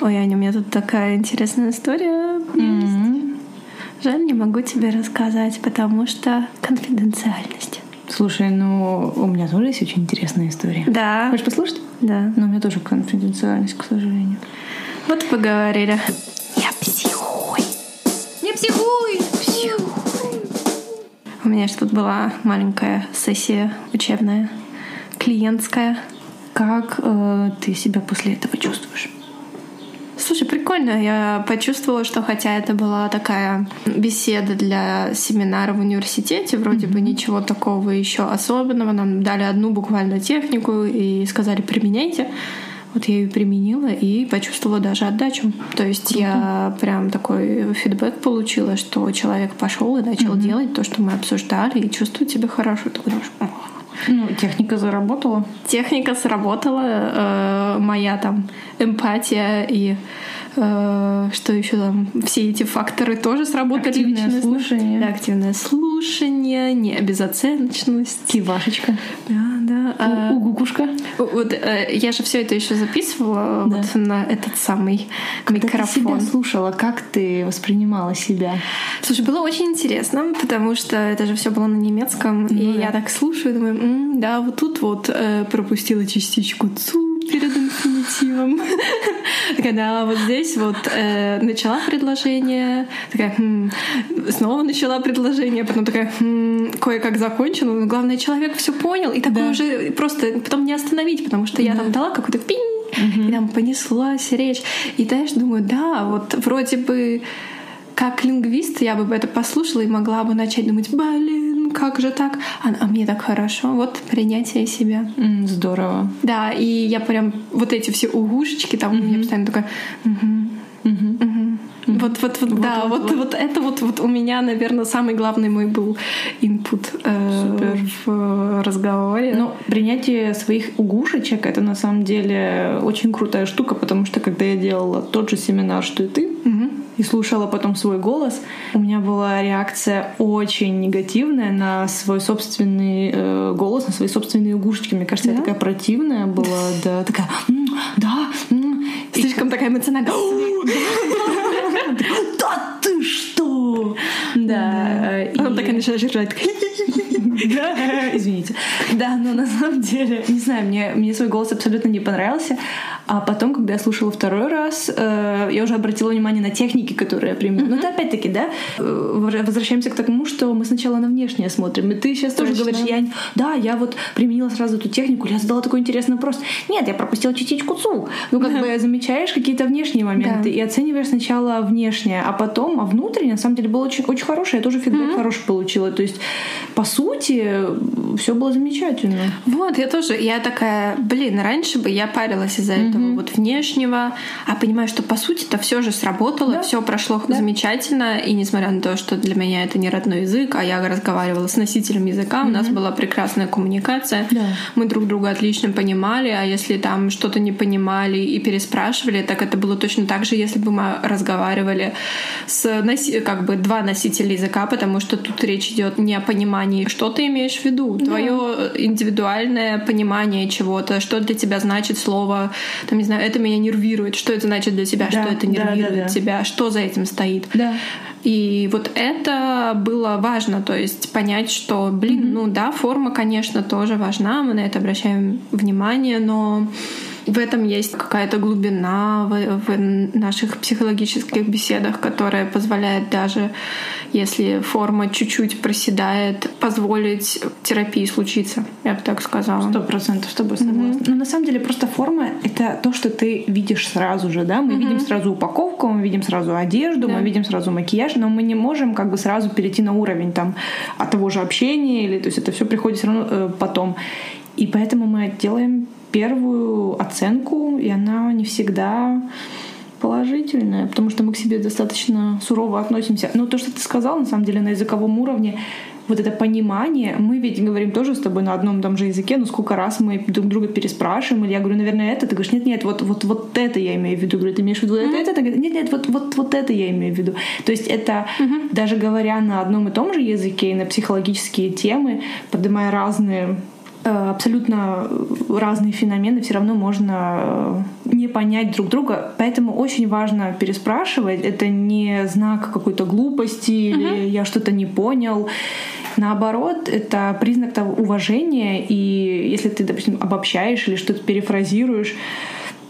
Ой, Аня, у меня тут такая интересная история mm-hmm. Жаль, не могу тебе рассказать, потому что конфиденциальность. Слушай, ну у меня тоже есть очень интересная история. Да. Хочешь послушать? Да. Но у меня тоже конфиденциальность, к сожалению. Вот поговорили. Я психуй. Не психуй! Психуй. У меня же тут была маленькая сессия учебная, клиентская. Как э, ты себя после этого чувствуешь? Слушай, прикольно. Я почувствовала, что хотя это была такая беседа для семинара в университете, вроде mm-hmm. бы ничего такого еще особенного. Нам дали одну буквально технику и сказали применяйте. Вот я ее применила и почувствовала даже отдачу. То есть mm-hmm. я прям такой фидбэк получила, что человек пошел и начал mm-hmm. делать то, что мы обсуждали, и чувствует себя хорошо. Ты думаешь, ну, техника заработала. Техника сработала. Э, моя там эмпатия и что еще там, все эти факторы тоже сработали. Активное личностно. слушание. Да, активное слушание, необезоценочность. Кивашечка. Да, да. А, Угукушка. Вот э, я же все это еще записывала да. вот на этот самый Когда микрофон. Ты себя слушала, как ты воспринимала себя? Слушай, было очень интересно, потому что это же все было на немецком, ну, и да. я так слушаю, думаю, М, да, вот тут вот э, пропустила частичку цу перед инфинитивом. Когда вот здесь вот э, начала предложение, такая, хм, снова начала предложение, потом такая, хм, кое-как закончила, но главное, человек все понял, и такой да. уже просто потом не остановить, потому что я там дала какой-то пинь, угу. и там понеслась речь. И знаешь, думаю, да, вот вроде бы как лингвист я бы это послушала и могла бы начать думать, блин, как же так? А, а мне так хорошо. Вот принятие себя. Mm, здорово. Да, и я прям вот эти все угушечки там mm-hmm. у меня постоянно такая... Mm-hmm. Mm-hmm. Mm-hmm. Вот, вот, вот, вот, да, вот, вот, вот это вот, вот у меня, наверное, самый главный мой был инпут э, в разговоре. Ну, принятие своих угушечек это на самом деле очень крутая штука, потому что когда я делала тот же семинар, что и ты, угу. И слушала потом свой голос, у меня была реакция очень негативная на свой собственный э, голос, на свои собственные угушечки. Мне кажется, да? я такая противная была, да, такая, да, слишком такая эмоциональная. Да ты что? Да. И... Потом такая начинаешь ржать. Да, извините. Да, но на самом деле, не знаю, мне, мне свой голос абсолютно не понравился. А потом, когда я слушала второй раз, э, я уже обратила внимание на техники, которые я применила. Mm-hmm. Но это опять-таки, да, э, возвращаемся к тому, что мы сначала на внешнее смотрим. И ты сейчас Точно. тоже говоришь, я, да, я вот применила сразу эту технику, я задала такой интересный вопрос. Нет, я пропустила частичку ЦУ. Ну, как бы замечаешь какие-то внешние моменты да. и оцениваешь сначала внешнее, а потом, а внутреннее, на самом деле, было очень, очень хорошее. Я тоже фидбэк mm-hmm. хороший получила. То есть, по сути, все было замечательно. Вот, я тоже, я такая, блин, раньше бы я парилась из-за mm-hmm. этого этого вот внешнего, а понимаю, что по сути это все же сработало, да. все прошло да. замечательно, и несмотря на то, что для меня это не родной язык, а я разговаривала с носителем языка, mm-hmm. у нас была прекрасная коммуникация, да. мы друг друга отлично понимали, а если там что-то не понимали и переспрашивали, так это было точно так же, если бы мы разговаривали с носи- как бы два носителя языка, потому что тут речь идет не о понимании, что ты имеешь в виду, да. твое индивидуальное понимание чего-то, что для тебя значит слово там, не знаю, это меня нервирует, что это значит для тебя, да, что это нервирует да, да, да. тебя, что за этим стоит. Да. И вот это было важно, то есть понять, что, блин, mm-hmm. ну да, форма, конечно, тоже важна, мы на это обращаем внимание, но в этом есть какая-то глубина в, в наших психологических беседах, которая позволяет даже если форма чуть-чуть проседает, позволить терапии случиться, я бы так сказала. Сто процентов с тобой согласна. Mm-hmm. Но на самом деле просто форма — это то, что ты видишь сразу же, да? Мы mm-hmm. видим сразу упаковку, мы видим сразу одежду, да. мы видим сразу макияж, но мы не можем как бы сразу перейти на уровень там от того же общения, или то есть это все приходит все равно э, потом. И поэтому мы делаем первую оценку, и она не всегда положительное, потому что мы к себе достаточно сурово относимся. Но то, что ты сказал, на самом деле, на языковом уровне, вот это понимание, мы ведь говорим тоже с тобой на одном и том же языке, но сколько раз мы друг друга переспрашиваем, или я говорю, наверное, это, ты говоришь, нет, нет, вот, вот, вот это я имею в виду, говорю, ты имеешь в виду mm-hmm. это, это, нет, нет, вот, вот, вот это я имею в виду. То есть это mm-hmm. даже говоря на одном и том же языке и на психологические темы, поднимая разные абсолютно разные феномены, все равно можно э, не понять друг друга. Поэтому очень важно переспрашивать. Это не знак какой-то глупости или я что-то не понял. Наоборот, это признак того уважения, и если ты, допустим, обобщаешь или что-то перефразируешь,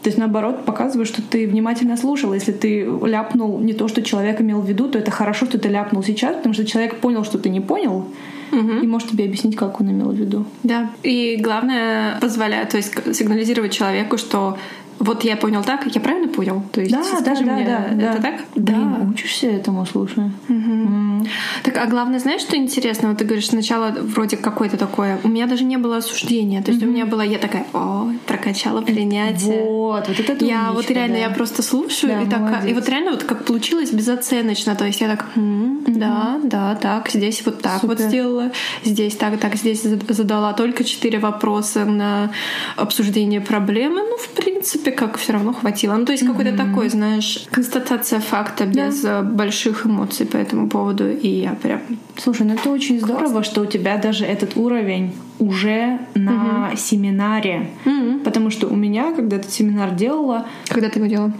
то есть, наоборот, показывает, что ты внимательно слушал. Если ты ляпнул не то, что человек имел в виду, то это хорошо, что ты ляпнул сейчас, потому что человек понял, что ты не понял, угу. и может тебе объяснить, как он имел в виду. Да. И главное, позволяет, то есть сигнализировать человеку, что вот я понял так, я правильно понял? То есть, да, да, да, мне, да, это да. так? Да. Блин, учишься этому, слушай. Угу. Так, а главное, знаешь, что интересно? Вот ты говоришь, сначала вроде какое-то такое... У меня даже не было осуждения. То есть mm-hmm. у меня была... Я такая, о, прокачала принятие. Вот, вот это Я умничка, вот реально, да. я просто слушаю, Да, и, так, и вот реально вот как получилось безоценочно. То есть я так, «М, да, да, так, здесь вот так вот Супер. сделала, здесь так, так, здесь зад- задала только четыре вопроса на обсуждение проблемы. Ну, в принципе, как все равно хватило. Ну, то есть какой-то такой, знаешь, констатация факта без э, больших эмоций по этому поводу. И я прям... Слушай, ну это очень здорово, что у тебя даже этот уровень уже на семинаре. М. Потому что у меня, когда этот семинар делала, Когда ты его делала?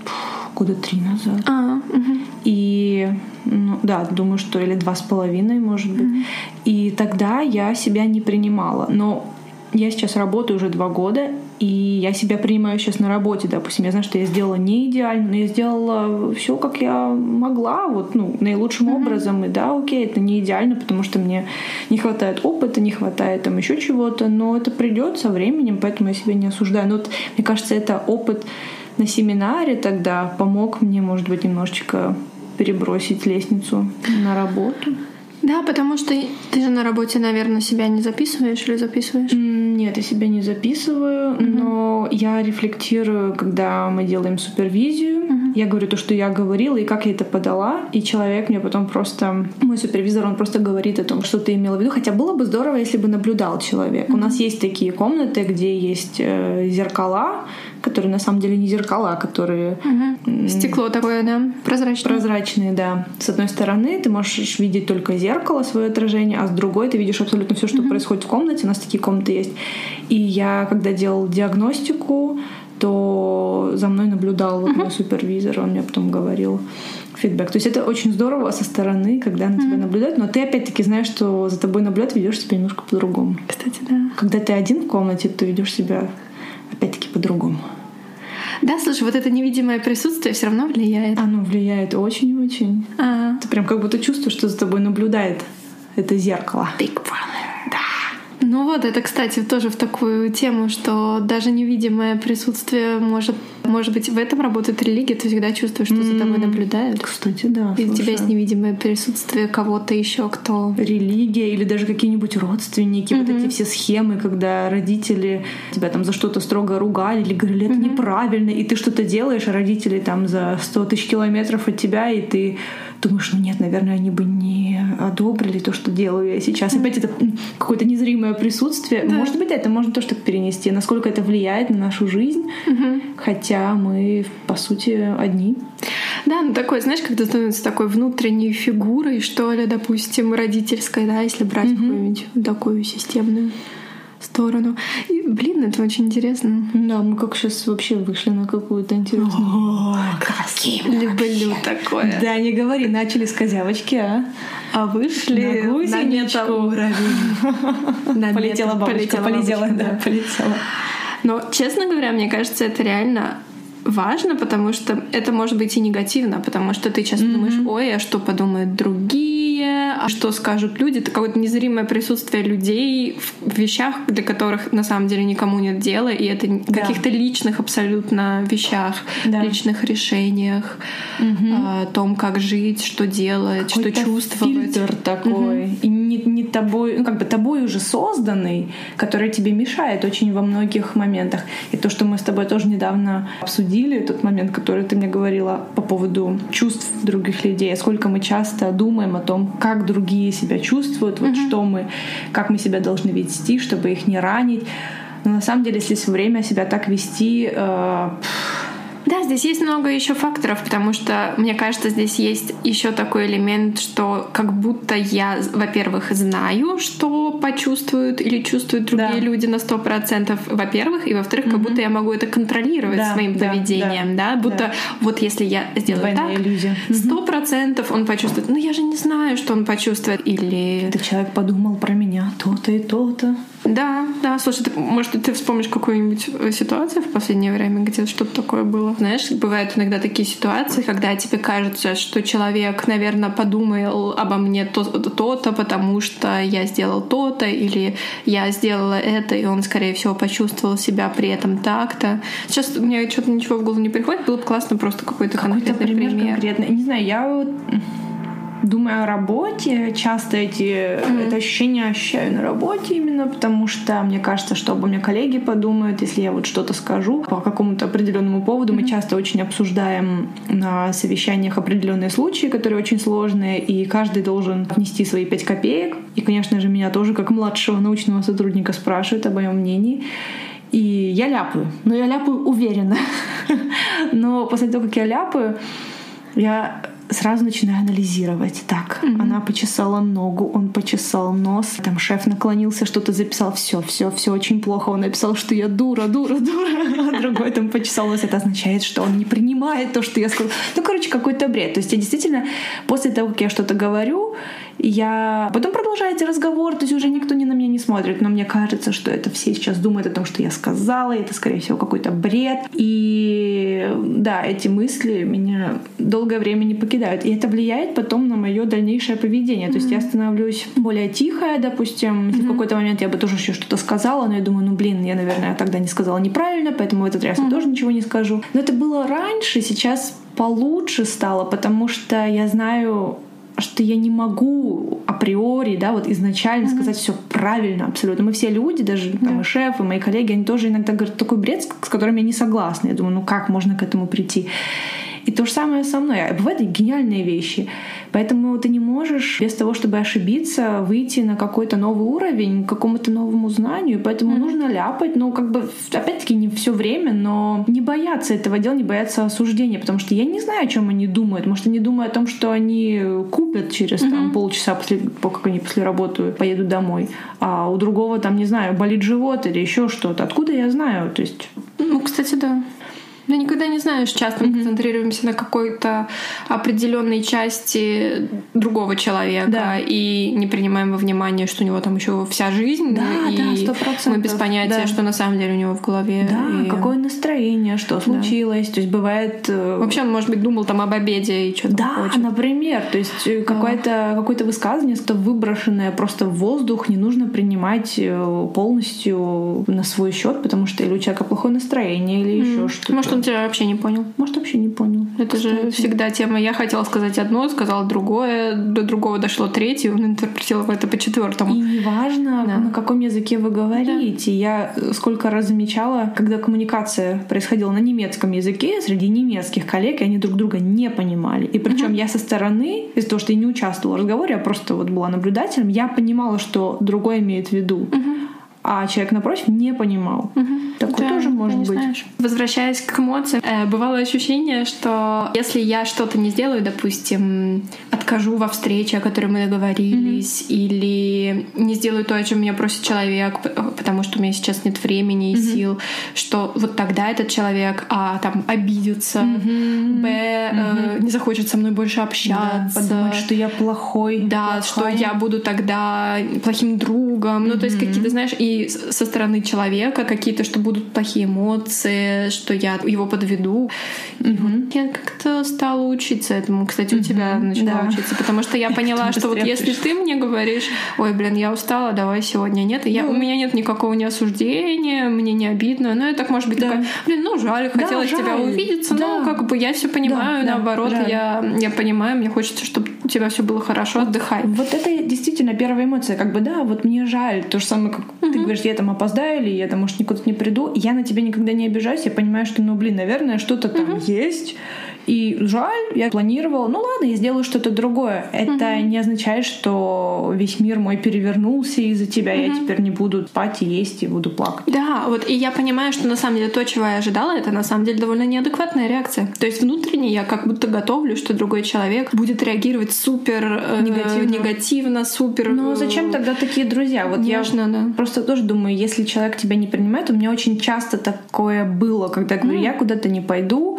года три назад. А, мгм. И, ну, да, думаю, что или два с половиной, может быть. И тогда я себя не принимала. Но я сейчас работаю уже два года, и я себя принимаю сейчас на работе. Допустим, я знаю, что я сделала не идеально, но я сделала все, как я могла, вот, ну, наилучшим образом. И да, окей, это не идеально, потому что мне не хватает опыта, не хватает там еще чего-то, но это придет со временем, поэтому я себя не осуждаю. Но вот, мне кажется, это опыт на семинаре тогда помог мне, может быть, немножечко перебросить лестницу на работу. Да, потому что ты же на работе, наверное, себя не записываешь или записываешь? Нет, я себя не записываю, но я рефлектирую, когда мы делаем супервизию. Я говорю то, что я говорила и как я это подала, и человек мне потом просто, мой супервизор, он просто говорит о том, что ты имела в виду. Хотя было бы здорово, если бы наблюдал человек. У нас есть такие комнаты, где есть э, зеркала, которые на самом деле не зеркала, а которые м, Стекло такое, да, прозрачное. Прозрачные, да. С одной стороны, ты можешь видеть только зеркало, свое отражение, а с другой ты видишь абсолютно все, что происходит в комнате. У нас такие комнаты есть. И я, когда делал диагностику, то за мной наблюдал вот мой супервизор, он мне потом говорил фидбэк. То есть это очень здорово со стороны, когда на тебя наблюдают, но ты опять-таки знаешь, что за тобой наблюдают, ведешь себя немножко по-другому. Кстати, да. Когда ты один в комнате, то ведешь себя опять-таки по-другому. Да, слушай, вот это невидимое присутствие все равно влияет. Оно влияет очень-очень. А, Ты прям как будто чувствуешь, что за тобой наблюдает это зеркало. Big Brother. Ну вот, это, кстати, тоже в такую тему, что даже невидимое присутствие может, может быть, в этом работает религия, ты всегда чувствуешь, что за тобой наблюдают. Кстати, да. И у тебя слушай. есть невидимое присутствие кого-то еще, кто... религия или даже какие-нибудь родственники, вот эти все схемы, когда родители тебя там за что-то строго ругали или говорили, это неправильно, и ты что-то делаешь, а родители там за 100 тысяч километров от тебя, и ты думаешь, ну нет, наверное, они бы не одобрили то, что делаю я сейчас. Опять это какое-то незримое присутствие. Может быть, это можно тоже так перенести, насколько это влияет на нашу жизнь, хотя мы, по сути, одни. Да, ну такой, знаешь, когда становится такой внутренней фигурой, что ли, допустим, родительской, да, если брать какую-нибудь такую системную сторону. И, блин, это очень интересно. Да, мы как сейчас вообще вышли на какую-то интересную... Люблю такое. Да, не говори, начали с козявочки, а? А вышли На на гусеничку. метауровень. Полетела бабочка, полетела, да, полетела. Но, честно говоря, мне кажется, это реально важно, потому что это может быть и негативно, потому что ты часто думаешь, ой, а что подумают другие, а что скажут люди. Это какое-то незримое присутствие людей в вещах, для которых на самом деле никому нет дела, и это Да. каких-то личных абсолютно вещах, Да. личных решениях, о том, как жить, что делать, что чувствовать. фильтр такой. И не, не тобой, ну как бы тобой уже созданный, который тебе мешает очень во многих моментах. И то, что мы с тобой тоже недавно обсудили, тот момент, который ты мне говорила по поводу чувств других людей, сколько мы часто думаем о том, как другие себя чувствуют, вот что мы, как мы себя должны вести, чтобы их не ранить. Но на самом деле, если все время себя так вести, э, Да, здесь есть много еще факторов, потому что, мне кажется, здесь есть еще такой элемент, что как будто я, во-первых, знаю, что почувствуют или чувствуют другие да. люди на сто процентов, во-первых, и во-вторых, mm-hmm. как будто я могу это контролировать да, своим да, поведением, да, да? будто да. вот если я сделаю Двойная так, сто процентов он почувствует. Но я же не знаю, что он почувствует, или этот человек подумал про меня то-то и то-то. Да, да, слушай, ты, может, ты вспомнишь какую-нибудь э, ситуацию в последнее время, где что-то такое было? Знаешь, бывают иногда такие ситуации, когда тебе кажется, что человек, наверное, подумал обо мне то-то, потому что я сделал то-то, или я сделала это, и он, скорее всего, почувствовал себя при этом так-то. Сейчас мне что-то ничего в голову не приходит, было бы классно просто какой-то, какой конкретный пример. пример. Конкретный. Не знаю, я думаю о работе, часто эти, mm-hmm. это ощущение ощущаю на работе именно, потому что мне кажется, что обо мне коллеги подумают, если я вот что-то скажу по какому-то определенному поводу. Mm-hmm. Мы часто очень обсуждаем на совещаниях определенные случаи, которые очень сложные, и каждый должен внести свои пять копеек. И, конечно же, меня тоже как младшего научного сотрудника спрашивают о моем мнении. И я ляпаю. Но я ляпаю уверенно. Но после того, как я ляпаю, я сразу начинаю анализировать. Так, mm-hmm. она почесала ногу, он почесал нос, там шеф наклонился, что-то записал, все, все, все очень плохо. Он написал, что я дура, дура, дура, а другой там почесал нос. Это означает, что он не принимает то, что я сказала. Ну, короче, какой-то бред. То есть я действительно после того, как я что-то говорю, я... Потом продолжаете разговор, то есть уже никто не на меня не смотрит, но мне кажется, что это все сейчас думают о том, что я сказала, и это, скорее всего, какой-то бред. И да, эти мысли меня долгое время не покидают. И это влияет потом на мое дальнейшее поведение. Mm-hmm. То есть я становлюсь более тихая, допустим. Mm-hmm. В какой-то момент я бы тоже еще что-то сказала, но я думаю, ну блин, я, наверное, тогда не сказала неправильно, поэтому в этот раз mm-hmm. я тоже ничего не скажу. Но это было раньше, сейчас получше стало, потому что я знаю что я не могу априори, да, вот изначально mm-hmm. сказать все правильно абсолютно. Мы все люди, даже yeah. там и шеф, и мои коллеги, они тоже иногда говорят такой бред, с которым я не согласна. Я думаю, ну как можно к этому прийти? И то же самое со мной. А бывают гениальные вещи. Поэтому ты не можешь без того, чтобы ошибиться, выйти на какой-то новый уровень, к какому-то новому знанию. Поэтому mm-hmm. нужно ляпать, ну, как бы, опять-таки, не все время, но не бояться этого дела, не бояться осуждения, потому что я не знаю, о чем они думают. Может, они думают о том, что они купят через mm-hmm. там, полчаса после, как они после работы поедут домой, а у другого там, не знаю, болит живот или еще что-то. Откуда я знаю? То есть... Ну, кстати, да. Ну, никогда не знаешь, часто мы концентрируемся на какой-то определенной части другого человека да. и не принимаем во внимание, что у него там еще вся жизнь. Да, и да, 100%. мы без понятия, да. что на самом деле у него в голове. Да, и... какое настроение, что случилось. Да. То есть бывает... Э, Вообще он, может быть, думал там об обеде и что-то Да, хочет. например. То есть э, какое-то, какое-то высказывание, что выброшенное просто в воздух, не нужно принимать э, полностью на свой счет, потому что или у человека плохое настроение, или mm. еще что-то. Может, он тебя вообще не понял. Может, вообще не понял. Это Кстати. же всегда тема. Я хотела сказать одно, сказала другое, до другого дошло третье, он интерпретировал это по четвертому. И неважно, да. на каком языке вы говорите. Да. Я сколько раз замечала, когда коммуникация происходила на немецком языке среди немецких коллег, и они друг друга не понимали. И причем uh-huh. я со стороны, из-за того, что я не участвовала в разговоре, я просто вот была наблюдателем, я понимала, что другой имеет в виду. Uh-huh а человек напротив не понимал. Угу. Такое да, тоже может быть. Знаешь. Возвращаясь к эмоциям, э, бывало ощущение, что если я что-то не сделаю, допустим, откажу во встрече, о которой мы договорились, mm-hmm. или не сделаю то, о чем меня просит человек, потому что у меня сейчас нет времени и mm-hmm. сил, что вот тогда этот человек а там обидится, mm-hmm. б. Э, не захочет со мной больше общаться, да, подумать, что я плохой, да, плохая. что я буду тогда плохим другом, mm-hmm. ну то есть какие-то, знаешь, и со стороны человека какие-то, что будут плохие эмоции, что я его подведу. Вот я как-то стала учиться этому. Кстати, у тебя начала да. учиться, потому что я поняла, что вот если ты мне говоришь, ой, блин, я устала, давай сегодня нет, я, у меня нет никакого неосуждения, мне не обидно, но я так может быть да. такая, блин, ну жаль, хотелось тебя увидеться, да. но как бы я все понимаю, да, наоборот, да, я, я понимаю, мне хочется, чтобы у тебя все было хорошо, отдыхай. Вот это действительно первая эмоция, как бы да, вот мне жаль, то же самое, как ты говоришь, я там опоздаю или я там, может, никуда не приду, я на тебя никогда не обижаюсь, я понимаю, что, ну, блин, наверное, что-то там есть, и жаль, я планировала, ну ладно, я сделаю что-то другое. Это mm-hmm. не означает, что весь мир мой перевернулся из-за тебя, mm-hmm. я теперь не буду спать и есть и буду плакать. Да, вот и я понимаю, что на самом деле то, чего я ожидала, это на самом деле довольно неадекватная реакция. То есть внутренне я как будто готовлю, что другой человек будет реагировать супер э, негативно, негативно супер. Ну зачем тогда такие друзья? Вот Нежно, я да. просто тоже думаю, если человек тебя не принимает, у меня очень часто такое было, когда я говорю, mm. я куда-то не пойду,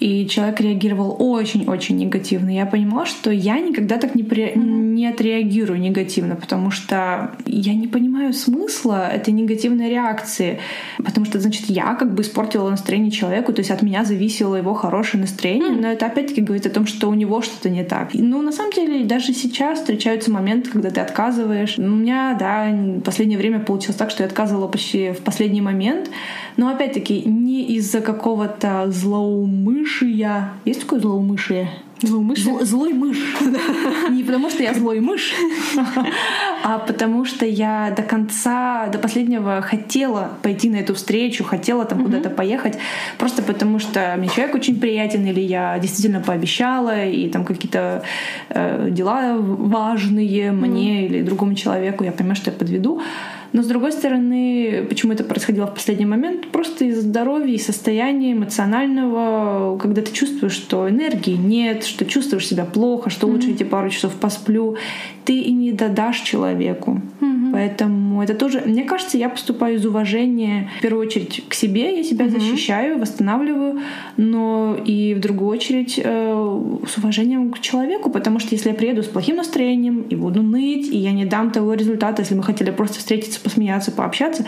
и человек реагировал очень-очень негативно. Я понимала, что я никогда так не, при... не отреагирую негативно, потому что я не понимаю смысла этой негативной реакции, потому что, значит, я как бы испортила настроение человеку, то есть от меня зависело его хорошее настроение, но это опять-таки говорит о том, что у него что-то не так. Ну, на самом деле, даже сейчас встречаются моменты, когда ты отказываешь. У меня, да, в последнее время получилось так, что я отказывала почти в последний момент, но опять-таки не из-за какого-то злоумышия. Есть такое злоумышие? Злой Зл, злой мышь. Не потому, что я злой мышь, а потому что я до конца, до последнего хотела пойти на эту встречу, хотела там куда-то поехать, просто потому что мне человек очень приятен, или я действительно пообещала, и там какие-то э, дела важные мне или другому человеку, я понимаю, что я подведу. Но с другой стороны, почему это происходило в последний момент? Просто из-за здоровья и состояния эмоционального, когда ты чувствуешь, что энергии нет, что чувствуешь себя плохо, что mm-hmm. лучше эти пару часов посплю, ты и не додашь человеку. Mm-hmm. Поэтому это тоже, мне кажется, я поступаю из уважения в первую очередь к себе, я себя mm-hmm. защищаю, восстанавливаю, но и в другую очередь э, с уважением к человеку, потому что если я приеду с плохим настроением и буду ныть, и я не дам того результата, если мы хотели просто встретиться посмеяться, пообщаться,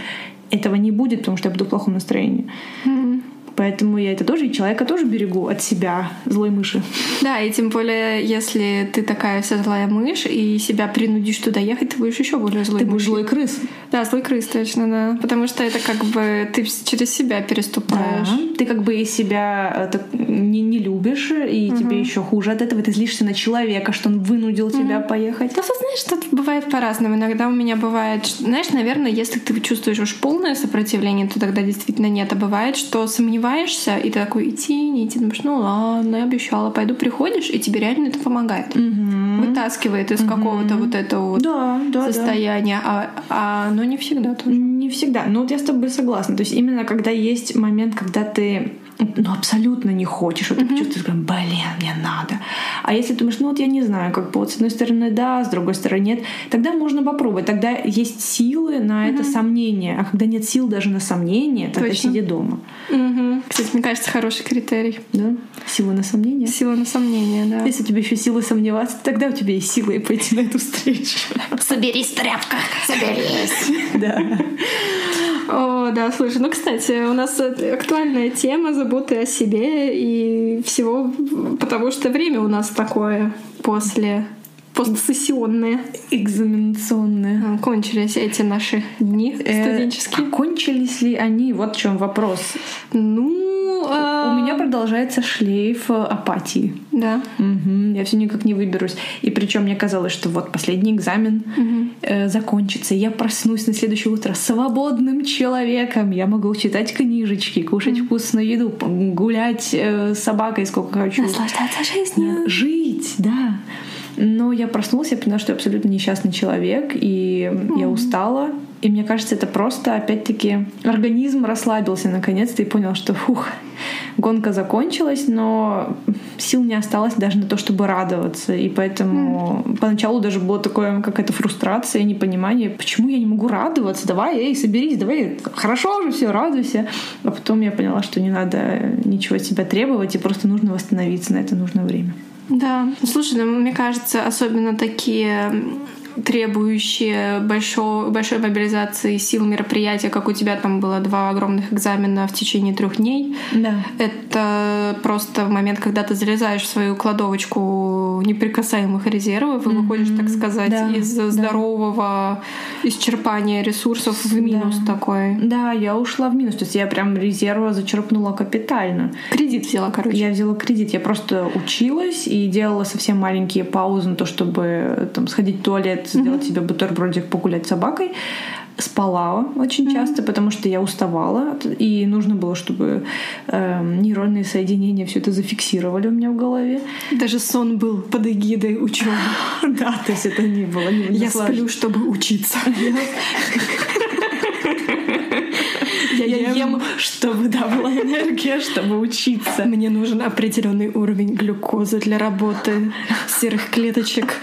этого не будет, потому что я буду в плохом настроении. Mm-hmm. Поэтому я это тоже, и человека тоже берегу от себя, злой мыши. Да, и тем более, если ты такая вся злая мышь, и себя принудишь туда ехать, ты будешь еще более злой Ты будешь злой крыс. Да, злой крыс, точно, да. Потому что это как бы ты через себя переступаешь. Да. Ты как бы из себя э, не, не любишь, и угу. тебе еще хуже от этого. Ты злишься на человека, что он вынудил угу. тебя поехать. Ты знаешь, тут бывает по-разному. Иногда у меня бывает, знаешь, наверное, если ты чувствуешь уж полное сопротивление, то тогда действительно нет. А бывает, что сомневаешься сомневаешься, и ты такой идти, не идти, думаешь, ну ладно, я обещала, пойду, приходишь, и тебе реально это помогает. Угу. Вытаскивает из угу. какого-то вот этого вот да, да, состояния. Да. А, а, но не всегда тоже. Не всегда. Ну вот я с тобой согласна. То есть именно когда есть момент, когда ты ну, абсолютно не хочешь, вот mm-hmm. ты чувствуешь, прям, блин, мне надо. А если думаешь, ну вот я не знаю, как бы вот с одной стороны да, с другой стороны нет, тогда можно попробовать. Тогда есть силы на mm-hmm. это сомнение. А когда нет сил даже на сомнение, тогда Точно. сиди дома. Mm-hmm. Кстати, мне кажется, хороший критерий. Да? Сила на сомнение? Сила на сомнение, да. Если у тебя еще силы сомневаться, тогда у тебя есть силы пойти на эту встречу. Соберись, тряпка, соберись. Да. О, да, слушай, ну, кстати, у нас актуальная тема заботы о себе и всего, потому что время у нас такое после постсессионные. Экзаменационные. А, кончились эти наши дни э, студенческие. А кончились ли они? Вот в чем вопрос. Ну, а... у меня продолжается шлейф апатии. Да. Угу. Я все никак не выберусь. И причем мне казалось, что вот последний экзамен угу. э, закончится, я проснусь на следующее утро свободным человеком. Я могу читать книжечки, кушать угу. вкусную еду, гулять э, с собакой сколько хочу. Наслаждаться жизнью. Жить, да. Но я проснулась, я поняла, что я абсолютно несчастный человек, и mm-hmm. я устала. И мне кажется, это просто, опять-таки, организм расслабился наконец-то и понял, что, фух, гонка закончилась, но сил не осталось даже на то, чтобы радоваться. И поэтому mm. поначалу даже было такое какая-то фрустрация, непонимание, почему я не могу радоваться? Давай, эй, соберись, давай, хорошо же все, радуйся. А потом я поняла, что не надо ничего от себя требовать, и просто нужно восстановиться, на это нужно время. Да. Слушай, ну, мне кажется, особенно такие требующие большой, большой мобилизации сил мероприятия, как у тебя там было два огромных экзамена в течение трех дней. Да. Это просто момент, когда ты залезаешь в свою кладовочку неприкасаемых резервов и mm-hmm. выходишь, так сказать, да. из да. здорового исчерпания ресурсов в минус да. такой. Да, я ушла в минус. То есть я прям резерва зачерпнула капитально. Кредит взяла, короче. Я взяла кредит. Я просто училась и делала совсем маленькие паузы на то, чтобы там сходить в туалет, сделать mm-hmm. себе бутербродик, погулять с собакой. спала очень mm-hmm. часто, потому что я уставала, и нужно было, чтобы э, нейронные соединения все это зафиксировали у меня в голове. Даже сон был под эгидой учебы. Да, то есть это не было. Я сплю, чтобы учиться. Ем, чтобы да, была энергия, чтобы учиться. Мне нужен определенный уровень глюкозы для работы серых клеточек.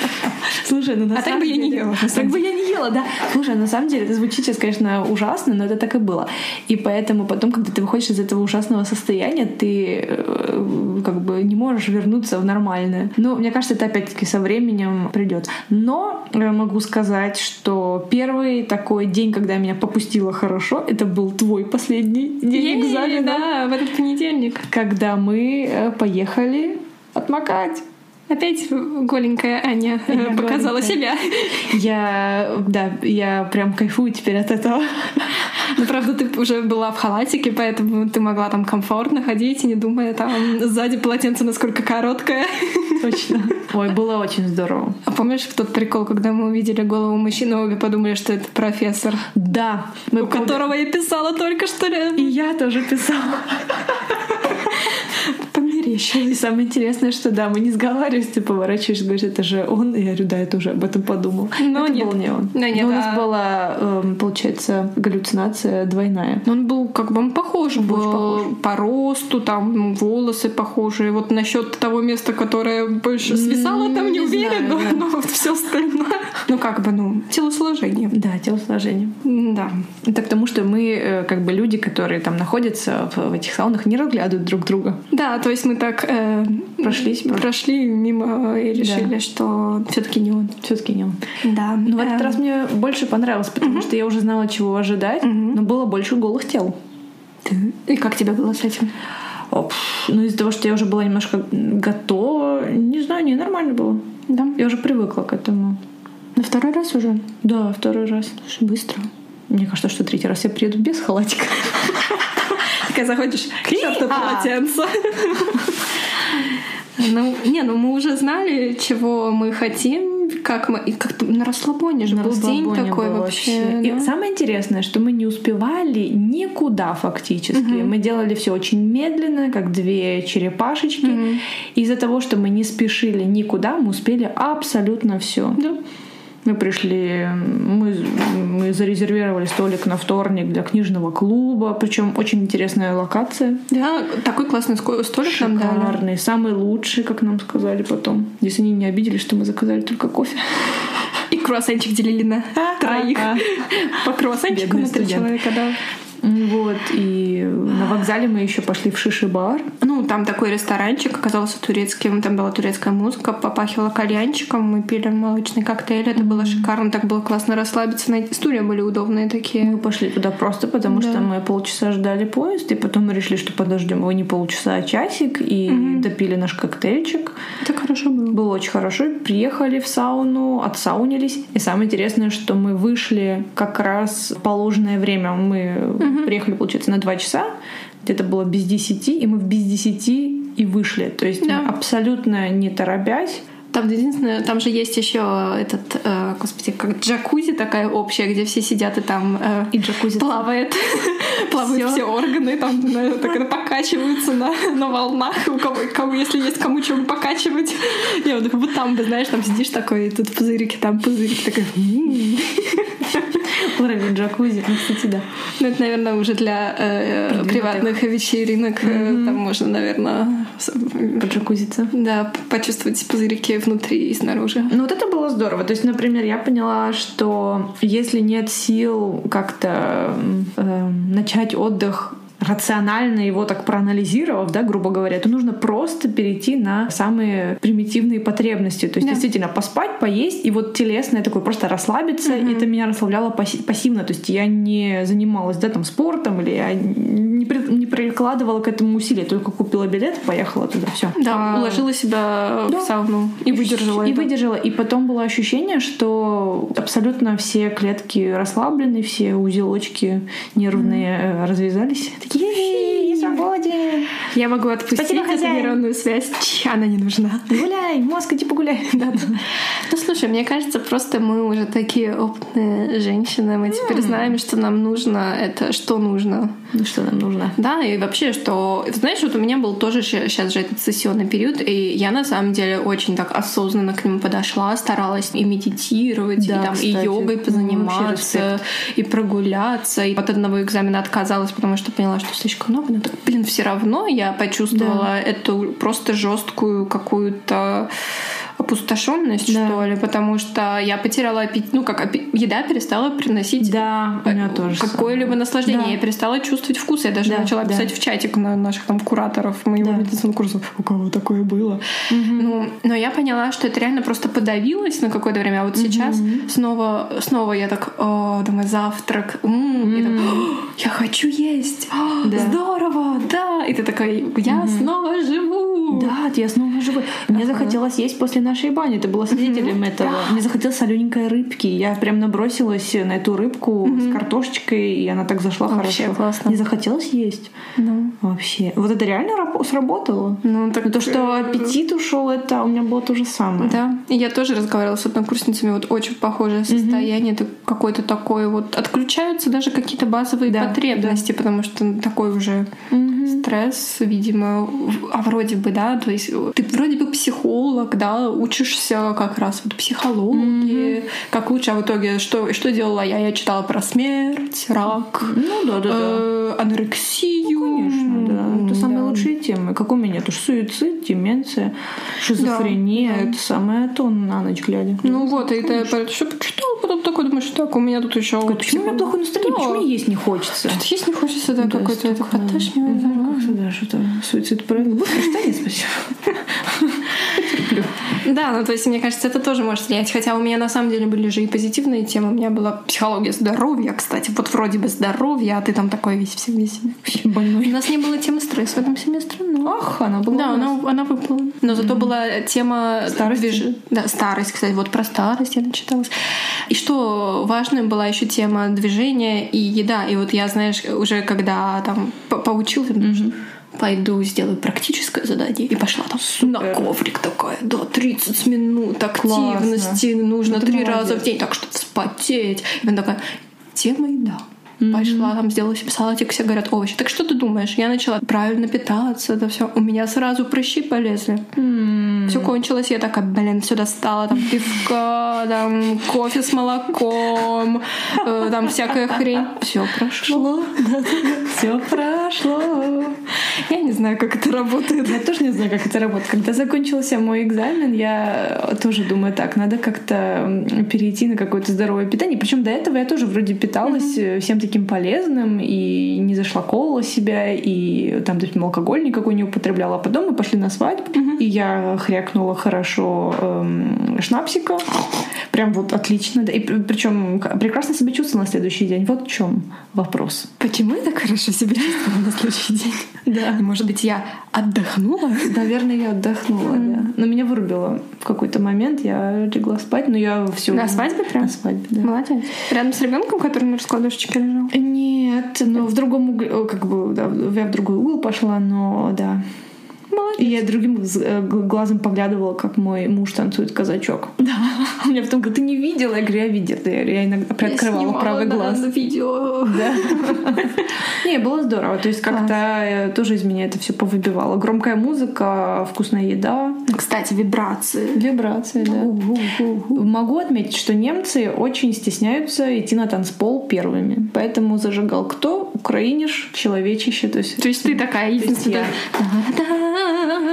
Слушай, ну на а так бы я не ела. Так бы я не ела, да. Слушай, на самом деле это звучит сейчас, конечно, ужасно, но это так и было. И поэтому потом, когда ты выходишь из этого ужасного состояния, ты э, как бы не можешь вернуться в нормальное. Но мне кажется, это опять-таки со временем придет. Но я могу сказать, что первый такой день, когда меня попустило хорошо, это был твой последний день экзамена. Да, в этот понедельник. Когда мы э, поехали отмокать. Опять голенькая Аня э, я показала голенькая. себя. Я, да, я прям кайфую теперь от этого. Ну, правда, ты уже была в халатике, поэтому ты могла там комфортно ходить, не думая там сзади полотенце насколько короткое. Точно. Ой, было очень здорово. А помнишь тот прикол, когда мы увидели голову мужчины, обе подумали, что это профессор? Да. Мы у которого я писала только что. И я тоже писала И самое интересное, что да, мы не сговаривались, ты поворачиваешься, говоришь, это же он. И я говорю, да, я тоже об этом подумал. Но это нет. был не он. Да, нет, Но у нас а... была, эм, получается, галлюцинация двойная. Но он был как бы он похож он был похож. по росту, там волосы похожие. Вот насчет того места, которое больше свисало, там не, не уверена, знаю, да. но вот все остальное. Ну как бы, ну, телосложение. Да, телосложение. Да. Это к тому, что мы, э, как бы люди, которые там находятся в этих саунах, не разглядывают друг друга. Да, то есть мы так э, прошлись, прошли мимо и решили, да. что все-таки не он. Все-таки не он. Да. Но в этот Эм. раз мне больше понравилось, потому что я уже знала, чего ожидать, но было больше голых тел. И как тебе было с этим? Ну, из-за того, что я уже была немножко готова, не знаю, не нормально было. Да. Я уже привыкла к этому. На второй раз уже? Да, второй раз. Слушай, быстро. Мне кажется, что третий раз я приеду без халатика. Такая заходишь, к черту А. полотенце. Ну, не, ну мы уже знали, чего мы хотим, как мы... И как-то на расслабоне же На был день такой было вообще. И да? самое интересное, что мы не успевали никуда фактически. Мгм. Мы делали все очень медленно, как две черепашечки. Мгм. Из-за того, что мы не спешили никуда, мы успели абсолютно все. Да. Мы пришли, мы, мы зарезервировали столик на вторник для книжного клуба, причем очень интересная локация. Да, такой классный столик нам дали. Шикарный, самый лучший, как нам сказали потом. Если они не обиделись, что мы заказали только кофе. И круассанчик делили на троих. А, По круассанчику на три человека, да. Вот, и на вокзале мы еще пошли в шиши-бар. Ну, там такой ресторанчик оказался турецким, там была турецкая музыка, попахивала кальянчиком, мы пили молочный коктейль, это было шикарно, так было классно расслабиться, на стулья были удобные такие. Мы пошли туда просто потому, Да. что мы полчаса ждали поезд, и потом мы решили, что подождем его не полчаса, а часик, и Мгм. допили наш коктейльчик. Так хорошо было. Было очень хорошо. Приехали в сауну, отсаунились. И самое интересное, что мы вышли как раз в положенное время. Мы приехали, получается, на два часа. Где-то было без десяти, и мы в без десяти и вышли. То есть Да. абсолютно не торопясь. Там единственное, там же есть еще этот, э, господи, как джакузи такая общая, где все сидят и там э, И джакузи. плавает, плавают все органы, там так покачиваются на, на волнах, у кого, кого, если есть кому чего покачивать. Не, вот, вот там, бы, знаешь, там сидишь такой, и тут пузырики, там пузырик такой. «М-м-м». Уровень джакузи. Ну, кстати, да. Ну, это, наверное, уже для э, приватных вечеринок. э, Там можно, наверное, с- Поджакузиться. да, почувствовать пузырики внутри и снаружи. Ну вот это было здорово. То есть, например, я поняла, что если нет сил как-то эм, начать отдых рационально его так проанализировав, да, грубо говоря, то нужно просто перейти на самые примитивные потребности. То есть Да. действительно поспать, поесть, и вот телесное такое просто расслабиться, и это меня расслабляло пасси- пассивно. То есть я не занималась, да, там, спортом, или я не, при- не прикладывала к этому усилия, только купила билет, поехала туда, все. Да, уложила себя Да. в сауну и выдержала И это. выдержала. И потом было ощущение, что абсолютно все клетки расслаблены, все узелочки нервные э, развязались. Такие, «Е-е-е, я могу отпустить Спасибо, эту хозяин. нейронную связь. Чья она не нужна. Гуляй, мозг, иди погуляй. Да, да. Ну, слушай, мне кажется, просто мы уже такие опытные женщины. Мы теперь знаем, что нам нужно. Это что нужно. Ну что нам нужно? Да, и вообще, что... Знаешь, вот у меня был тоже сейчас же этот сессионный период, и я на самом деле очень так осознанно к нему подошла, старалась и медитировать, Да, и там и кстати. йогой Ну, вообще позаниматься, и прогуляться. И от одного экзамена отказалась, потому что поняла, что слишком много. Но, так, блин, все равно я почувствовала эту просто жесткую какую-то опустошенность, Да. что ли, потому что я потеряла аппетит, ну как еда перестала приносить Да, у меня тоже. какое-либо наслаждение. Да. Я перестала чувствовать вкус. Я даже Да, начала да. писать в чатик на наших там кураторов моего Да. медицинского курса. У кого такое было? Ну, но я поняла, что это реально просто подавилось на какое-то время. А вот сейчас снова, снова я так, «О, думаю, завтрак. м, и так, «О, я хочу есть. О, Да. Здорово, да. И ты такой, я снова живу. Да, я снова живу. Мне захотелось есть после нашей бани. Ты была свидетелем этого. Мне захотелось солененькой рыбки. Я прям набросилась на эту рыбку с картошечкой, и она так зашла Вообще хорошо. классно. Мне захотелось есть. Ну, Вообще. Вот это реально рабо- сработало. ну, так Но то, что аппетит ушел, это у меня было то же самое. Да, и я тоже разговаривала с однокурсницами, вот очень похожее состояние, это какое-то такое вот, отключаются даже какие-то базовые Да, потребности, потому что такой уже стресс, видимо, а вроде бы, да, то есть ты вроде бы психолог, да, учишься как раз вот психологии, как лучше, а в итоге что, что делала я? Я читала про смерть, рак, Ну да, да, да. э, анорексию. Конечно, да. Это самые Да. лучшие темы. Как у меня? Это ж суицид, деменция, шизофрения. Да, да. Это самое то на ночь глядя. Ну вот, и это что почитала, потом такой думаешь, так, у меня тут еще Почему у меня плохое настроение? Да. Почему есть не хочется? Что-то есть не хочется, да, Да, какой-то это подташнивает. Да, что-то суицид. Боже, что нет, спасибо. Потерплю. Да, ну то есть, мне кажется, это тоже может влиять. Хотя у меня на самом деле были же и позитивные темы. У меня была психология здоровья, кстати. Вот вроде бы здоровья, а ты там такой весь всем весь. У Больной. нас не было темы стресса в этом семестре, но... Ах, она была Да, у она, она выпала. Но зато была тема Старости? движ- Да, старость, кстати, вот про старость я начиталась. И что важно, была еще тема движения и еда. И вот я, знаешь, уже когда там по- поучился, потому что пойду сделаю практическое задание и пошла там на коврик такая, да, 30 минут активности, нужно Ну, ты три раза в день, так что вспотеть. И она такая, тема еда. Пошла там, сделала себе салатик, все говорят овощи. Так что ты думаешь? Я начала правильно питаться, это все. У меня сразу прыщи полезли. Все кончилось, я такая, блин, все достала, там пивка, там кофе с молоком, э, там всякая хрень. Все прошло. Все прошло. Я не знаю, как это работает. Я тоже не знаю, как это работает. Когда закончился мой экзамен, я тоже думаю, так, надо как-то перейти на какое-то здоровое питание. Причем до этого я тоже вроде питалась э, всем таким полезным и не зашлаковывала себя, и там, допустим, алкоголь никакой не употребляла. А потом мы пошли на свадьбу, и я хрякнула хорошо эм, шнапсика. Прям вот отлично. Да. И причем прекрасно себя чувствовала на следующий день. Вот в чем вопрос. Почему я так хорошо себя чувствовала на следующий день? Да. Может быть, я отдохнула? Наверное, я отдохнула, да. Но меня вырубило в какой-то момент. Я легла спать, но я все. На свадьбе прям? На свадьбе, да. Молодец. Рядом с ребенком, который на раскладушечке лежал? Нет, но в другом угле, о, как бы, да, я в другой угол пошла, но да. Молодец. И я другим э, глазом поглядывала, как мой муж танцует казачок. Да. Он мне потом говорит, ты не видела? Я говорю, я видела. Я, я иногда приоткрывала правый глаз. видео. Да. Не, было здорово. То есть как-то э, тоже из меня это все повыбивало. Громкая музыка, вкусная еда. Кстати, вибрации. Вибрации, да. Могу отметить, что немцы очень стесняются идти на танцпол первыми. Поэтому зажигал кто? Украиниш, человечище. То есть, То есть ты такая единственная.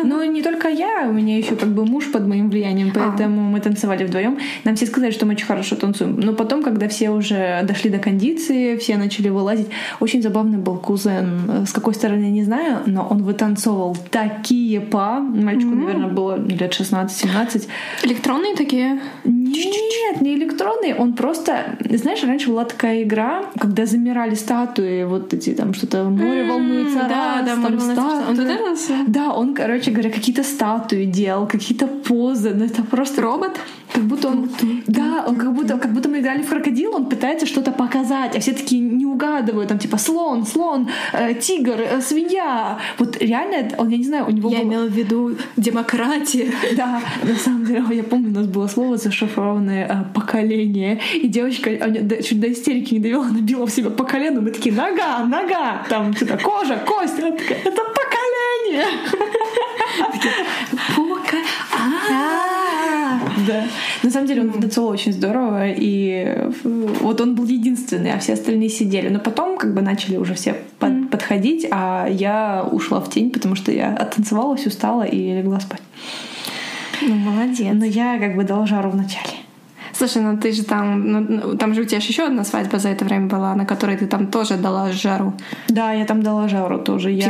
Ну, не только я, у меня еще как бы муж под моим влиянием, поэтому мы танцевали вдвоем. Нам все сказали, что мы очень хорошо танцуем. Но потом, когда все уже дошли до кондиции, все начали вылазить, очень забавный был кузен. С какой стороны, не знаю, но он вытанцовывал такие па. Мальчику, наверное, было лет 16-17. Электронные такие? Нет, не электронный, он просто... Знаешь, раньше была такая игра, когда замирали статуи, вот эти там что-то море волнуется, да, раз, да, там статуи. Он туда? Да, он, короче говоря, какие-то статуи делал, какие-то позы, ну это просто... Робот? как будто он, да, он как будто, как будто мы играли в крокодил, он пытается что-то показать, а все таки не угадывают, там типа слон, слон, э, тигр, э, свинья. Вот реально, он, я не знаю, у него Я было- имела в виду демократия. Да, на самом деле, я помню, у нас было слово зашифрованное э, поколение, и девочка а, чуть до истерики не довела, она била в себя по колену, мы такие, нога, нога, там что-то кожа, кость, она такая, это. Пока. Да. На самом деле он танцевал очень здорово, и вот он был единственный, а все остальные сидели. Но потом как бы начали уже все под- подходить, а я ушла в тень, потому что я оттанцевалась, устала и легла спать. Ну, молодец. Но я как бы дала жару в начале. Слушай, ну ты же там, ну, ну, там же у тебя же еще одна свадьба за это время была, на которой ты там тоже дала жару Да, я там дала жару тоже. Я...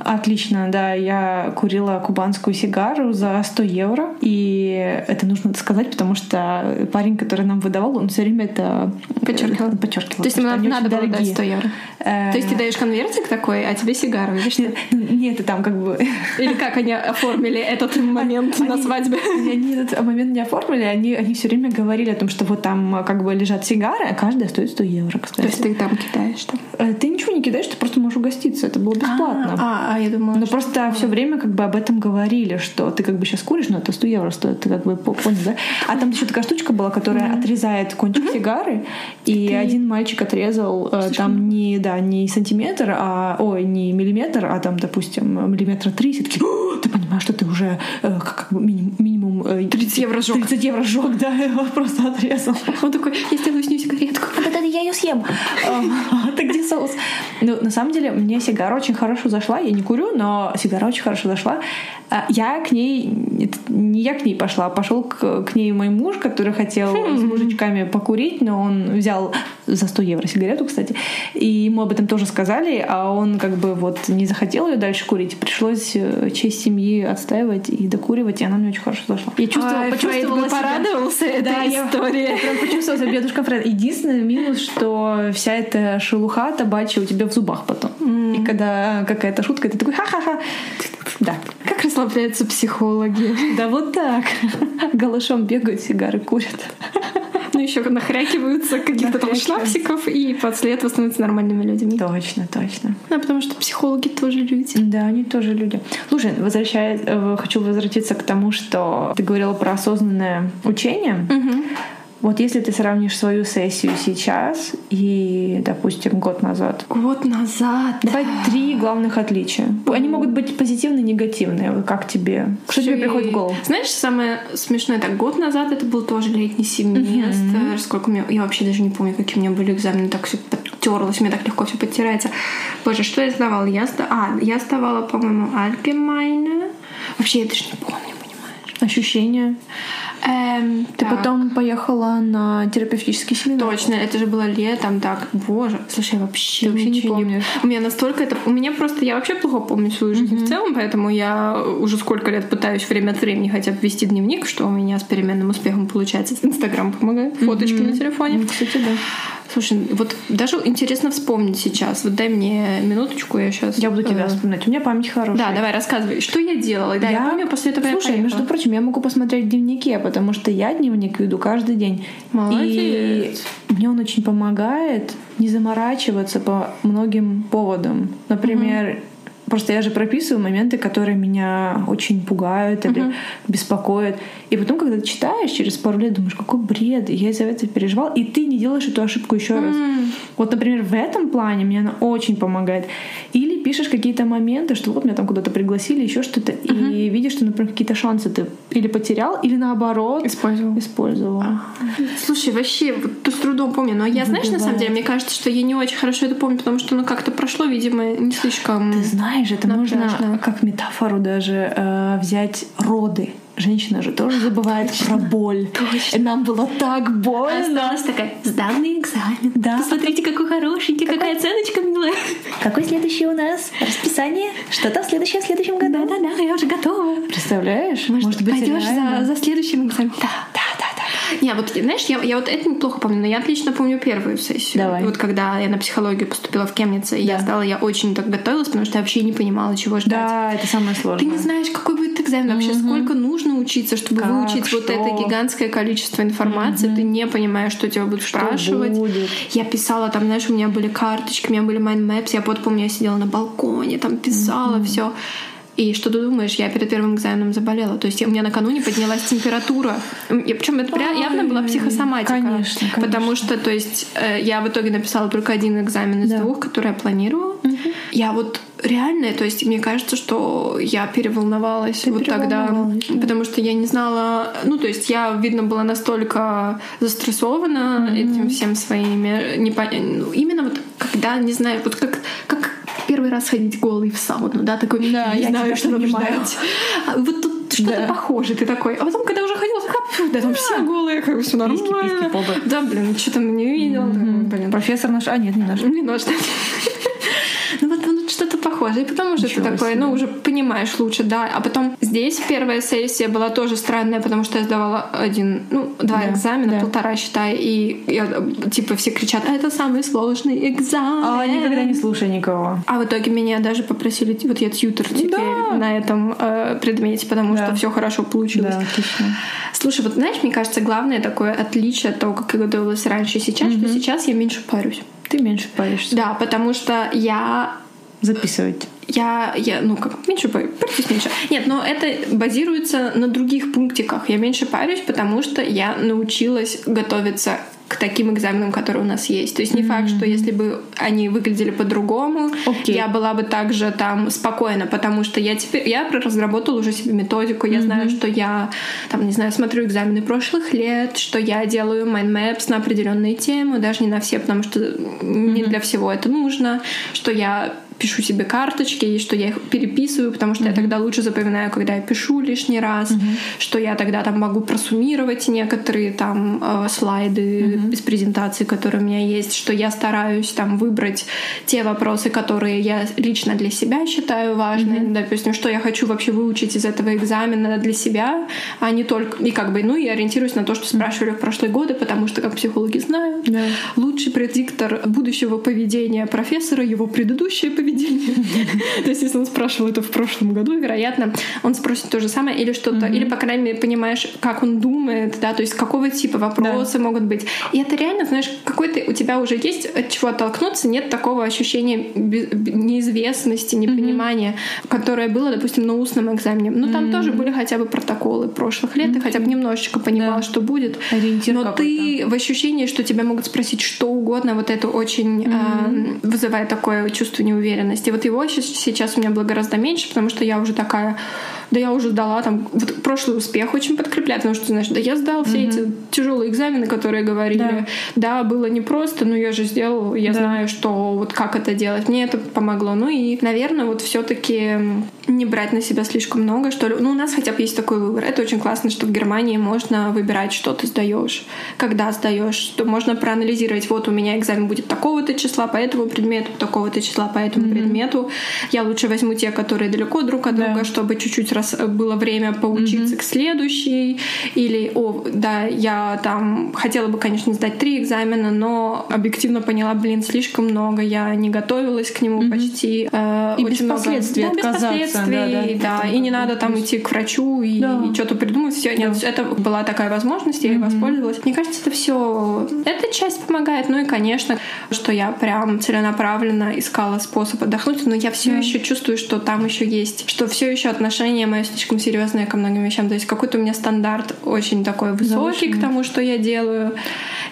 Отлично, да. Я курила кубанскую сигару за 100 евро. И это нужно сказать, потому что парень, который нам выдавал, он все время это Подчеркивал. подчеркивал. То есть они надо было дать дорогие. 100 евро. Э, То есть ты даешь конвертик такой, а тебе сигару ну, Нет, это там как бы... Или как они оформили этот момент на свадьбе? Они этот момент не оформили, они все время говорили о том, что вот там э, как бы лежат сигары, а каждая стоит 100 евро, кстати. То есть ты там кидаешь там? Э, Ты ничего не кидаешь, ты просто можешь угоститься. Это было бесплатно. А, а, я думала, Но что- просто все время как бы об этом говорили, что ты как бы сейчас куришь, но это 100 евро стоит, ты как бы по- понял, да? А там еще такая штучка была, которая отрезает кончик сигары, и один мальчик отрезал э, там не, да, не сантиметр, а, ой, не миллиметр, а там, допустим, миллиметра три, все такие, «О, ты понимаешь, что ты уже э, как минимум, минимум э, 30 евро сжёг. 30 евро сжег, да, его просто отрезал. Он такой, я сделаю с ней сигаретку. А тогда я ее съем. Ты где соус? Ну, на самом деле, мне сигара очень хорошо зашла. Я не курю, но сигара очень хорошо зашла. А, Я к ней... это Не я к ней пошла, а пошел к, к ней мой муж, который хотел с мужичками покурить, но он взял за 100 евро сигарету, кстати. И ему об этом тоже сказали, а он как бы вот не захотел ее дальше курить. Пришлось э, честь семьи отстаивать и докуривать, и она мне очень хорошо зашла. Я чувствовала, Ай, почувствовала Фрейд бы себя- порадовался этой Да, я- истории. я прям почувствовала себя дедушка Фред. Единственный минус, что вся эта шелуха табачья у тебя в зубах потом. И когда какая-то шутка, ты такой ха-ха-ха. Да. Как расслабляются психологи. Да вот так. Голышом бегают, сигары курят. Ну, еще нахрякиваются каких-то там шнапсиков, и после этого становятся нормальными людьми. Точно, точно. Ну, потому что психологи тоже люди. Да, они тоже люди. Слушай, возвращаясь, э, хочу возвратиться к тому, что ты говорила про осознанное учение. Вот если ты сравнишь свою сессию сейчас и, допустим, год назад, Год назад. Давай три главных отличия. Они могут быть позитивные, негативные. Вот Как тебе? Что тебе Ещё приходит в голову? Знаешь, самое смешное, так год назад это был тоже летний семестр. Сколько у меня... Я вообще даже не помню, какие у меня были экзамены. Так все подтерлось, мне так легко все подтирается. Боже, что я сдавала? Я сда... А, я сдавала, по-моему, Allgemeine. Вообще, я даже не помню, понимаешь? Ощущения. Эм, Ты так. потом поехала на терапевтический семинар. Точно, это же было летом, так, боже, слушай, я вообще, Ты вообще не помнишь. У меня настолько это... У меня просто... Я вообще плохо помню свою жизнь в целом, поэтому я уже сколько лет пытаюсь время от времени хотя бы вести дневник, что у меня с переменным успехом получается. Инстаграм помогает, фоточки на телефоне. Кстати, да. Слушай, вот даже интересно вспомнить сейчас. Вот дай мне минуточку, я сейчас... Я буду тебя вспоминать. У меня память хорошая. Да, давай, рассказывай. Что я делала? Да, я, помню, после этого Слушай, я между прочим, я могу посмотреть в дневнике, потому что я дневник веду каждый день. Молодец. И мне он очень помогает не заморачиваться по многим поводам. Например, просто я же прописываю моменты, которые меня очень пугают или беспокоят. И потом, когда ты читаешь, через пару лет думаешь, какой бред, я из-за этого переживал, и ты не делаешь эту ошибку еще раз. Вот, например, в этом плане мне она очень помогает. Или пишешь какие-то моменты, что вот меня там куда-то пригласили, еще что-то, и видишь, что, например, какие-то шансы ты или потерял, или наоборот Использовал. использовал. Слушай, вообще, вот ты с трудом помню, но я, знаешь, на самом деле, мне кажется, что я не очень хорошо это помню, потому что ну как-то прошло, видимо, не слишком... Ты знаешь, это можно Напряжно. как метафору даже э, взять роды. Женщина же тоже забывает про боль. И нам было так больно. Осталась такая, сданный экзамен. Да. Посмотрите, какой хорошенький, какая оценочка милая. Какое следующее у нас расписание? Что там следующее в следующем году? Да-да-да, я уже готова. Представляешь? Может, быть, пойдешь за, за следующим экзаменом? Да, да. Не, вот знаешь, я, я вот это неплохо помню, но я отлично помню первую сессию. Давай. Вот когда я на психологию поступила в Кемнице, и Да. я стала, я очень так готовилась, потому что я вообще не понимала, чего ждать. Да, это самое Ты сложное. не знаешь, какой будет экзамен вообще, сколько нужно учиться, чтобы Как, выучить вот что? это гигантское количество информации. Ты не понимаешь, что тебя будут спрашивать. будет? Я писала там, знаешь, у меня были карточки, у меня были mind maps, я вот помню, я сидела на балконе, там писала все. И что ты думаешь, я перед первым экзаменом заболела. То есть у меня накануне поднялась температура. Причем это пря- явно была психосоматика. конечно, конечно. Потому что, то есть, э, я в итоге написала только один экзамен из Да. двух, который я планировала. Я вот реально, то есть мне кажется, что я переволновалась Ты вот тогда, переволновалась, да. потому что я не знала, ну то есть я, видно, была настолько застрессована этим всем своими, непон- ну, именно вот когда, не знаю, вот как, как первый раз ходить голый в сауну, да, такой, Да, я знаю, что понимаю. А вот тут что-то Да. похоже, ты такой. А потом, когда уже ходил, такой, да, там все голые, как бы все нормально. письки, попы. Да, блин, что-то не видела. Блин, Профессор наш... А, нет, не наш. не нужно. Ну вот, вот что-то похоже. И потом уже ты Ничего такой, себе. ну уже понимаешь лучше, да. А потом здесь первая сессия была тоже странная, потому что я сдавала один, ну, два Да, экзамена, да. полтора, считай, и я, типа все кричат, а это самый сложный экзамен. А, никогда не слушай никого. А в итоге меня даже попросили, вот я тьютер теперь Да. на этом э, предмете, потому Да. что все хорошо получилось. Да, отлично. Слушай, вот знаешь, мне кажется, главное такое отличие от того, как я готовилась раньше и сейчас, что сейчас я меньше парюсь. Ты меньше паришься. Да, потому что я Записывать. Я, я, ну как, меньше парюсь, парюсь меньше. Нет, но это базируется на других пунктиках. Я меньше парюсь, потому что я научилась готовиться к таким экзаменам, которые у нас есть. То есть не факт, что если бы они выглядели по-другому, Окей. я была бы также там спокойна, потому что я теперь я разработала уже себе методику, я знаю, что я там не знаю смотрю экзамены прошлых лет, что я делаю mind maps на определенные темы, даже не на все, потому что не для всего это нужно, что я пишу себе карточки, и что я их переписываю, потому что я тогда лучше запоминаю, когда я пишу лишний раз, что я тогда там могу просуммировать некоторые там э, слайды из презентации, которые у меня есть, что я стараюсь там выбрать те вопросы, которые я лично для себя считаю важными, допустим, что я хочу вообще выучить из этого экзамена для себя, а не только и как бы ну и ориентируюсь на то, что спрашивали в прошлые годы, потому что как психологи знают, Да. лучший предиктор будущего поведения профессора его предыдущее поведение. То есть, если он спрашивал это в прошлом году, вероятно, он спросит то же самое или что-то, или, по крайней мере, понимаешь, как он думает, да, то есть какого типа вопросы могут быть. И это реально, знаешь, какой-то у тебя уже есть от чего оттолкнуться, нет такого ощущения неизвестности, непонимания, которое было, допустим, на устном экзамене. Ну, там тоже были хотя бы протоколы прошлых лет, ты хотя бы немножечко понимала, что будет. Но ты в ощущении, что тебя могут спросить что угодно, вот это очень э, вызывает такое чувство неуверенности. Вот его сейчас у меня было гораздо меньше, потому что я уже такая, да я уже сдала там, вот прошлый успех очень подкрепляет, потому что, знаешь, да я сдал все эти тяжелые экзамены, которые говорили. Да. было непросто, но я же сделала, я Да. знаю, что вот как это делать. Мне это помогло. Ну и, наверное, вот все-таки не брать на себя слишком много, что ли. Ну, у нас хотя бы есть такой выбор. Это очень классно, что в Германии можно выбирать, что ты сдаешь, когда сдаешь, что можно проанализировать. Вот у меня экзамен будет такого-то числа по этому предмету, такого-то числа по этому предмету. Я лучше возьму те, которые далеко друг от Да. друга, чтобы чуть-чуть раз было время поучиться к следующей. Или, о, да, я там хотела бы, конечно, сдать три экзамена, но объективно поняла, блин, слишком много, я не готовилась к нему почти. э, И очень без много- последствий Да, без последствий, да, да. да. И не надо там идти к врачу и, Да. и что-то придумать. Все, нет, это была такая возможность, я ей воспользовалась. Мне кажется, это все, эта часть помогает. Ну и, конечно, что я прям целенаправленно искала способ отдохнуть, но я все еще чувствую, что там еще есть, что все еще отношение мое слишком серьезное ко многим вещам. То есть какой-то у меня стандарт очень такой высокий к тому, что я делаю.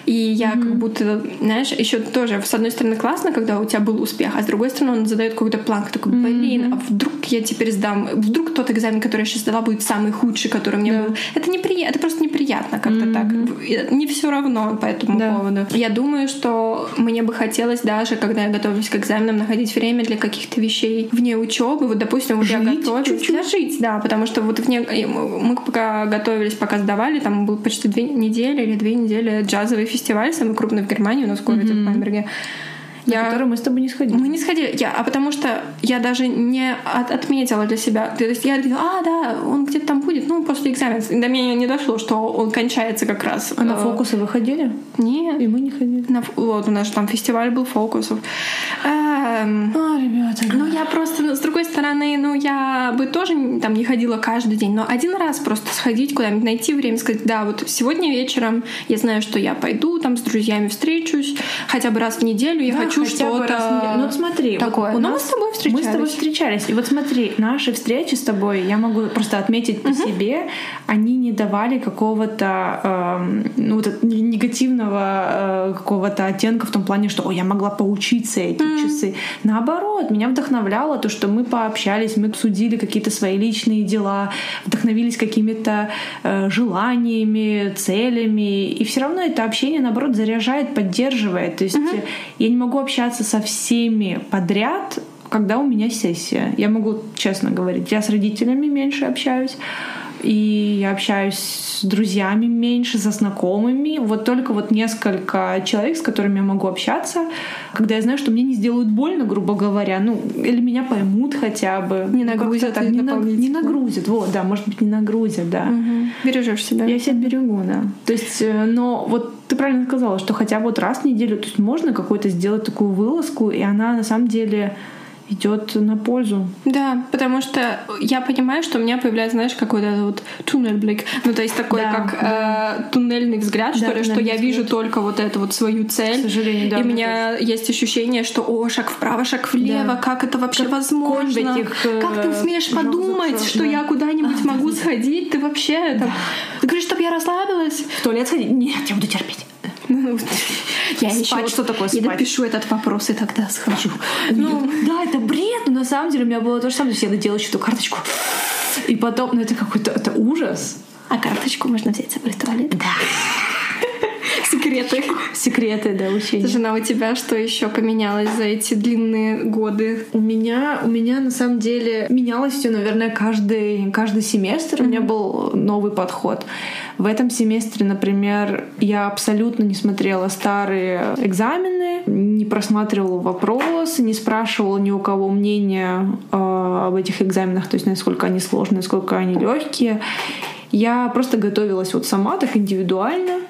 И я как будто, знаешь, еще тоже, с одной стороны, классно, когда у тебя был успех, а с другой стороны, он задает какой-то план, такой, блин, а вдруг я теперь сдам, вдруг тот экзамен, который я сейчас сдала, будет самый худший, который мне Да. был. Это неприятно, это просто неприятно как-то так. И Не все равно по этому Да. поводу. Я думаю, что мне бы хотелось даже, когда я готовлюсь к экзаменам, находить время для каких-то вещей вне учебы. Вот, допустим, вот я Жить чуть-чуть. Да, жить, да, потому что вот вне... мы пока готовились, пока сдавали, там был почти две недели или две недели джазовый фестиваль, самый крупный в Германии, у нас в городе в Бамберге. На я... который мы с тобой не сходили. Мы не сходили. Я, а потому что я даже не от, отметила для себя. То есть я говорила, а, да, он где-то там будет, ну, после экзамена. До меня не дошло, что он кончается как раз. А на э, фокусы вы ходили? Нет. И мы не ходили. На, вот, у нас же там фестиваль был фокусов. Эм, а, ребята. Ну, я просто, с другой стороны, ну, я бы тоже там не ходила каждый день, но один раз просто сходить куда-нибудь, найти время, сказать, да, вот сегодня вечером я знаю, что я пойду, там с друзьями встречусь, хотя бы раз в неделю я да, хочу что-то... Ну, смотри, такое. Вот, ну, мы с тобой встречались. Мы с тобой встречались. И вот смотри, наши встречи с тобой, я могу просто отметить по себе, они не давали какого-то э, ну, вот, негативного э, какого-то оттенка в том плане, что, о, я могла поучиться эти mm. часы. Наоборот, меня вдохновляло то, что мы пообщались, мы обсудили какие-то свои личные дела, вдохновились какими-то э, желаниями, целями, и все равно это общение, наоборот, заряжает, поддерживает. То есть mm-hmm. я не могу общаться со всеми подряд, когда у меня сессия. Я могу честно говорить, я с родителями меньше общаюсь, и я общаюсь с друзьями меньше, со знакомыми. Вот только вот несколько человек, с которыми я могу общаться, когда я знаю, что мне не сделают больно, грубо говоря, ну, или меня поймут хотя бы. Не нагрузят. Так, не, на, не нагрузят, вот, да, может быть, не нагрузят, да. Угу. Бережешь себя. Я себя берегу, да. То есть, э, но вот ты правильно сказала, что хотя бы вот раз в неделю, то есть можно какой-то сделать такую вылазку, и она на самом деле идет на пользу. Да, потому что я понимаю, что у меня появляется, знаешь, какой-то вот туннельблик. Ну, то есть такой, да, как да. Э, туннельный взгляд, да, что ли, что я вижу только вот эту вот свою цель. К сожалению, да. И у меня есть ощущение, что, о, шаг вправо, шаг влево, да. как это вообще как возможно? Этих, э, как ты смеешь подумать, что да. я куда-нибудь могу сходить? Ты вообще там... Ты говоришь, чтобы я расслабилась? В туалет сходить? Нет, я буду терпеть. Ну, я еще что такое спать? Я допишу этот вопрос и тогда схожу. Ну, да, это бред, но на самом деле у меня было то же самое. Я надела еще эту карточку. И потом, ну это какой-то это ужас. А карточку можно взять с собой в туалет? Да. Секреты. Секреты, да, учения. Жена, у тебя что еще поменялось за эти длинные годы? У меня, у меня на самом деле менялось все, наверное, каждый, каждый семестр. У меня был новый подход. В этом семестре, например, я абсолютно не смотрела старые экзамены, не просматривала вопросы, не спрашивала ни у кого мнения э, об этих экзаменах, то есть насколько они сложные, насколько они легкие. Я просто готовилась вот сама, так индивидуально.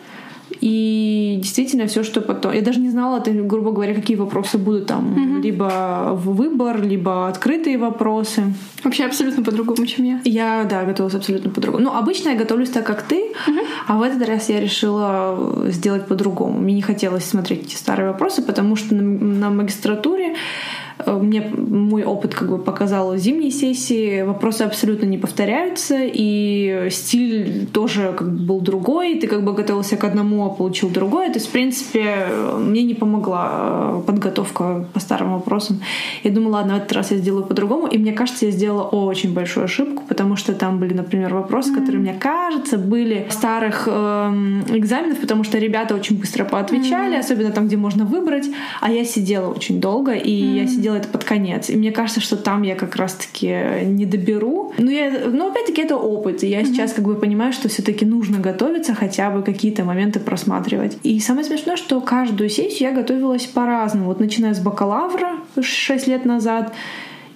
И действительно все, что потом... Я даже не знала, грубо говоря, какие вопросы будут там. Mm-hmm. Либо в выбор, либо открытые вопросы. Вообще абсолютно по-другому, чем я. Я, да, готовилась абсолютно по-другому. Ну, обычно я готовлюсь так, как ты, mm-hmm. а в этот раз я решила сделать по-другому. Мне не хотелось смотреть эти старые вопросы, потому что на, на магистратуре мне мой опыт как бы показал зимние сессии, вопросы абсолютно не повторяются, и стиль тоже как бы был другой, ты как бы готовился к одному, а получил другое. То есть, в принципе, мне не помогла э, подготовка по старым вопросам. Я думала, ладно, в этот раз я сделаю по-другому, и мне кажется, я сделала очень большую ошибку, потому что там были, например, вопросы, которые, мне кажется, были старых э, экзаменов, потому что ребята очень быстро поотвечали, особенно там, где можно выбрать, а я сидела очень долго, и я сидела это под конец. И мне кажется, что там я как раз-таки не доберу. Но, я, но опять-таки это опыт. И я mm-hmm. сейчас как бы понимаю, что все таки нужно готовиться, хотя бы какие-то моменты просматривать. И самое смешное, что каждую сессию я готовилась по-разному. Вот начиная с бакалавра 6 лет назад,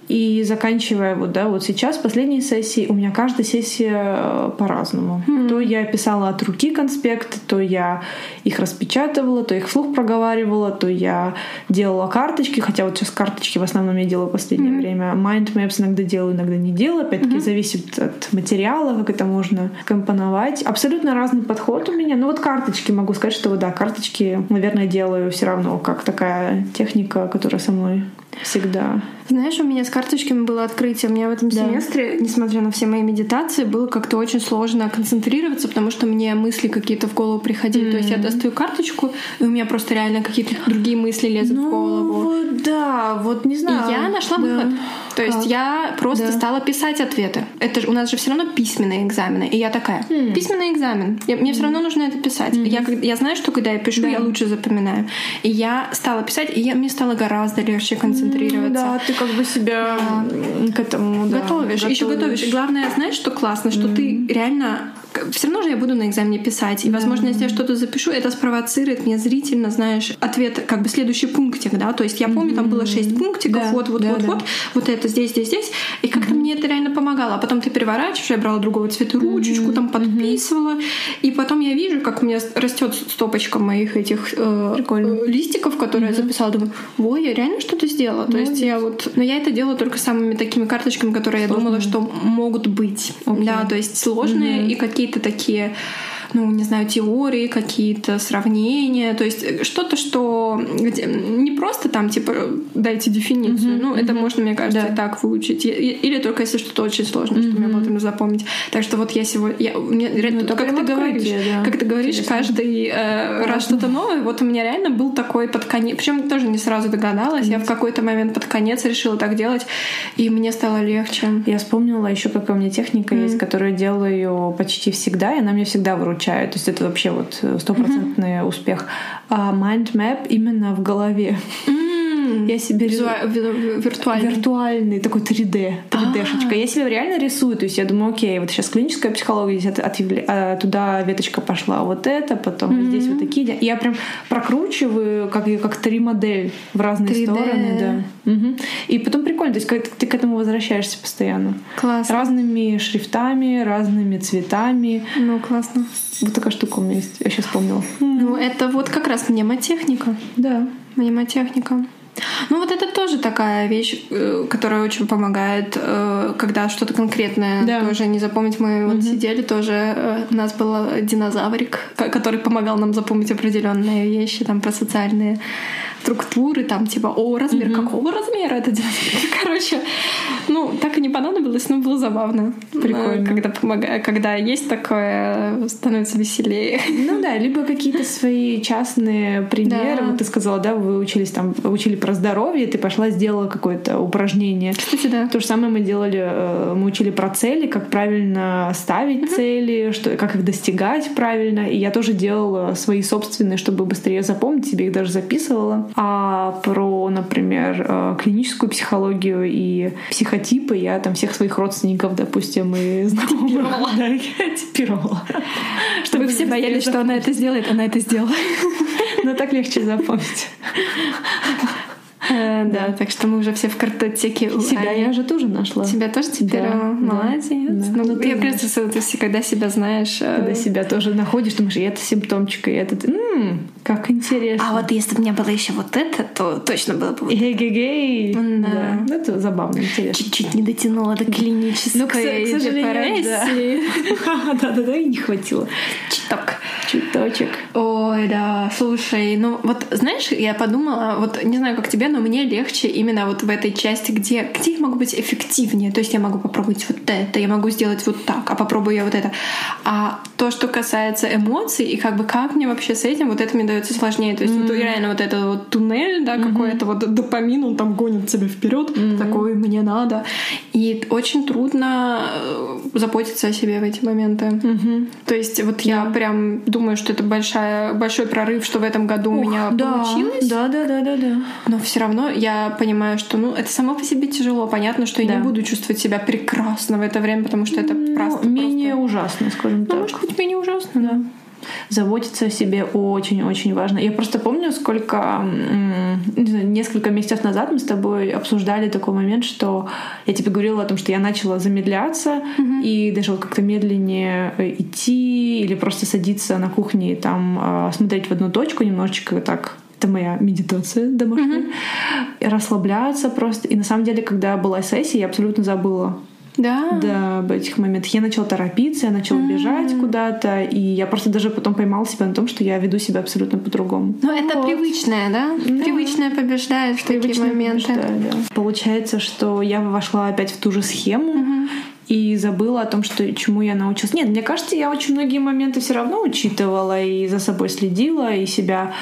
и заканчивая вот, да, вот сейчас, последние сессии, у меня каждая сессия э, по-разному. Mm-hmm. То я писала от руки конспекты, то я их распечатывала, то их вслух проговаривала, то я делала карточки, хотя вот сейчас карточки в основном я делаю в последнее mm-hmm. время. Mind maps иногда делаю, иногда не делаю. Опять-таки mm-hmm. зависит от материала, как это можно компоновать. Абсолютно разный подход у меня. Ну вот карточки могу сказать, что да, карточки, наверное, делаю все равно как такая техника, которая со мной всегда. Знаешь, у меня с карточками было открытие. У меня в этом да. семестре, несмотря на все мои медитации, было как-то очень сложно концентрироваться, потому что мне мысли какие-то в голову приходили. Mm-hmm. То есть я достаю карточку, и у меня просто реально какие-то другие мысли лезут ну, в голову. Вот, да, вот не знаю. И я нашла да. выход. То есть как? я просто да. стала писать ответы. Это же у нас же все равно письменные экзамены. И я такая, mm. письменный экзамен. Я, мне mm. все равно нужно это писать. Mm. Я, я знаю, что когда я пишу, да. я лучше запоминаю. И я стала писать, и я, мне стало гораздо легче концентрироваться. Mm, да, ты как бы себя да. к этому да, готовишь. готовишь. Еще готовишь. И главное, знаешь, что классно, что mm. ты реально все равно же я буду на экзамене писать. И, возможно, если я что-то запишу, это спровоцирует мне зрительно, знаешь, ответ, как бы следующий пунктик, да. То есть я помню, там было шесть пунктиков, да, вот, вот, да, вот, да. вот, вот это здесь, здесь, здесь. И как-то мне это реально помогало. А потом ты переворачиваешь, я брала другого цвета ручечку, там подписывала. И потом я вижу, как у меня растет стопочка моих этих э, листиков, которые я записала. Думаю, ой, я реально что-то сделала. То есть я вот... Но я это делала только самыми такими карточками, которые я думала, что могут быть. Да, то есть сложные и какие-то такие ну, не знаю, теории какие-то, сравнения, то есть э, что-то, что где, не просто там, типа, дайте дефиницию, mm-hmm. ну, это mm-hmm. можно, мне кажется, да. и так выучить, или только если что-то очень сложное, mm-hmm. что мне потом запомнить. Так что вот я сегодня, я, мне, ну, как, ты говоришь, да. как ты говоришь, Интересно. каждый э, раз что-то новое, вот у меня реально был такой под конец, причем тоже не сразу догадалась, mm-hmm. я в какой-то момент под конец решила так делать, и мне стало легче. Я вспомнила еще, какая у меня техника mm-hmm. есть, которую делаю почти всегда, и она мне всегда выручает получаю. То есть это вообще вот стопроцентный mm-hmm. успех. А mind map именно в голове. Mm-hmm. Я себе Визуа... виртуальный. виртуальный такой 3D, 3D-шечка. Я себе реально рисую, то есть я думаю, окей, вот сейчас клиническая психология, здесь от, от, а, туда веточка пошла, вот это, потом mm-hmm. здесь вот такие. Я прям прокручиваю как как 3D-модель в разные 3D. стороны, да. Угу. И потом прикольно, то есть ты к этому возвращаешься постоянно. Классно. Разными шрифтами, разными цветами. Ну, классно. Вот такая штука у меня есть. Я сейчас вспомнила. Ну, это вот как раз мнемотехника. Да. Мнемотехника. Ну вот это тоже такая вещь, э, которая очень помогает, э, когда что-то конкретное да. тоже не запомнить. Мы угу. вот сидели тоже, э, у нас был динозаврик, который помогал нам запомнить определенные вещи там про социальные структуры, там типа, о, размер mm-hmm. какого размера это Короче, ну, так и не понадобилось, но было забавно. Прикольно. Когда, помогает, когда есть такое, становится веселее. Ну да, либо какие-то свои частные примеры. Да. Вот ты сказала, да, вы учились там, учили про здоровье, ты пошла, сделала какое-то упражнение. Кстати, да. То же самое мы делали, э, мы учили про цели, как правильно ставить mm-hmm. цели, что, как их достигать правильно. И я тоже делала свои собственные, чтобы быстрее запомнить, себе их даже записывала а про, например, э, клиническую психологию и психотипы я там всех своих родственников, допустим, и знакомых да, я типировала. Чтобы все боялись, что она это сделает, она это сделала. Но так легче запомнить. Э, да, так что мы уже все в картотеке. Себя я уже тоже нашла. Себя тоже теперь? Молодец. Ну, ну я ты когда себя знаешь... Э, когда себя тоже находишь, думаешь, и это симптомчик, и этот... Как интересно. А вот если бы у меня было еще вот это, то точно было бы Эгегей. Да. Ну, это забавно, интересно. Чуть-чуть не дотянула до клинической ну, к, сожалению, Да-да-да, и не хватило. Чуток. Чуточек. Ой, да, слушай, ну вот знаешь, я подумала, вот не знаю, как тебе, но мне легче именно вот в этой части, где, где я могу быть эффективнее. То есть я могу попробовать вот это, я могу сделать вот так, а попробую я вот это. А то, что касается эмоций, и как бы как мне вообще с этим, вот это мне дается сложнее. То есть mm-hmm. вот реально вот этот вот туннель, да, mm-hmm. какой-то вот допамин, он там гонит тебя вперед, mm-hmm. такой мне надо. И очень трудно э, заботиться о себе в эти моменты. Mm-hmm. То есть вот yeah. я прям думаю, что это большая, большой прорыв, что в этом году Ух, у меня да. получилось. Да, да, да, да, да. Но все равно я понимаю, что ну это само по себе тяжело. Понятно, что я да. не буду чувствовать себя прекрасно в это время, потому что это ну, просто менее просто... ужасно, скажем ну, так. Может быть, менее ужасно, да заботиться о себе очень-очень важно. Я просто помню, сколько несколько месяцев назад мы с тобой обсуждали такой момент, что я тебе говорила о том, что я начала замедляться mm-hmm. и даже вот как-то медленнее э, идти или просто садиться на кухне и там а, смотреть в одну точку немножечко так это моя медитация домашняя. Mm-hmm. Расслабляться просто. И на самом деле, когда была сессия, я абсолютно забыла да. Да, об этих моментах. Я начала торопиться, я начала mm-hmm. бежать куда-то, и я просто даже потом поймала себя на том, что я веду себя абсолютно по-другому. Ну, это вот. привычное, да? да? Привычное побеждает в такие моменты. Да. Получается, что я вошла опять в ту же схему. Mm-hmm и забыла о том, что чему я научилась. Нет, мне кажется, я очень многие моменты все равно учитывала и за собой следила, и себя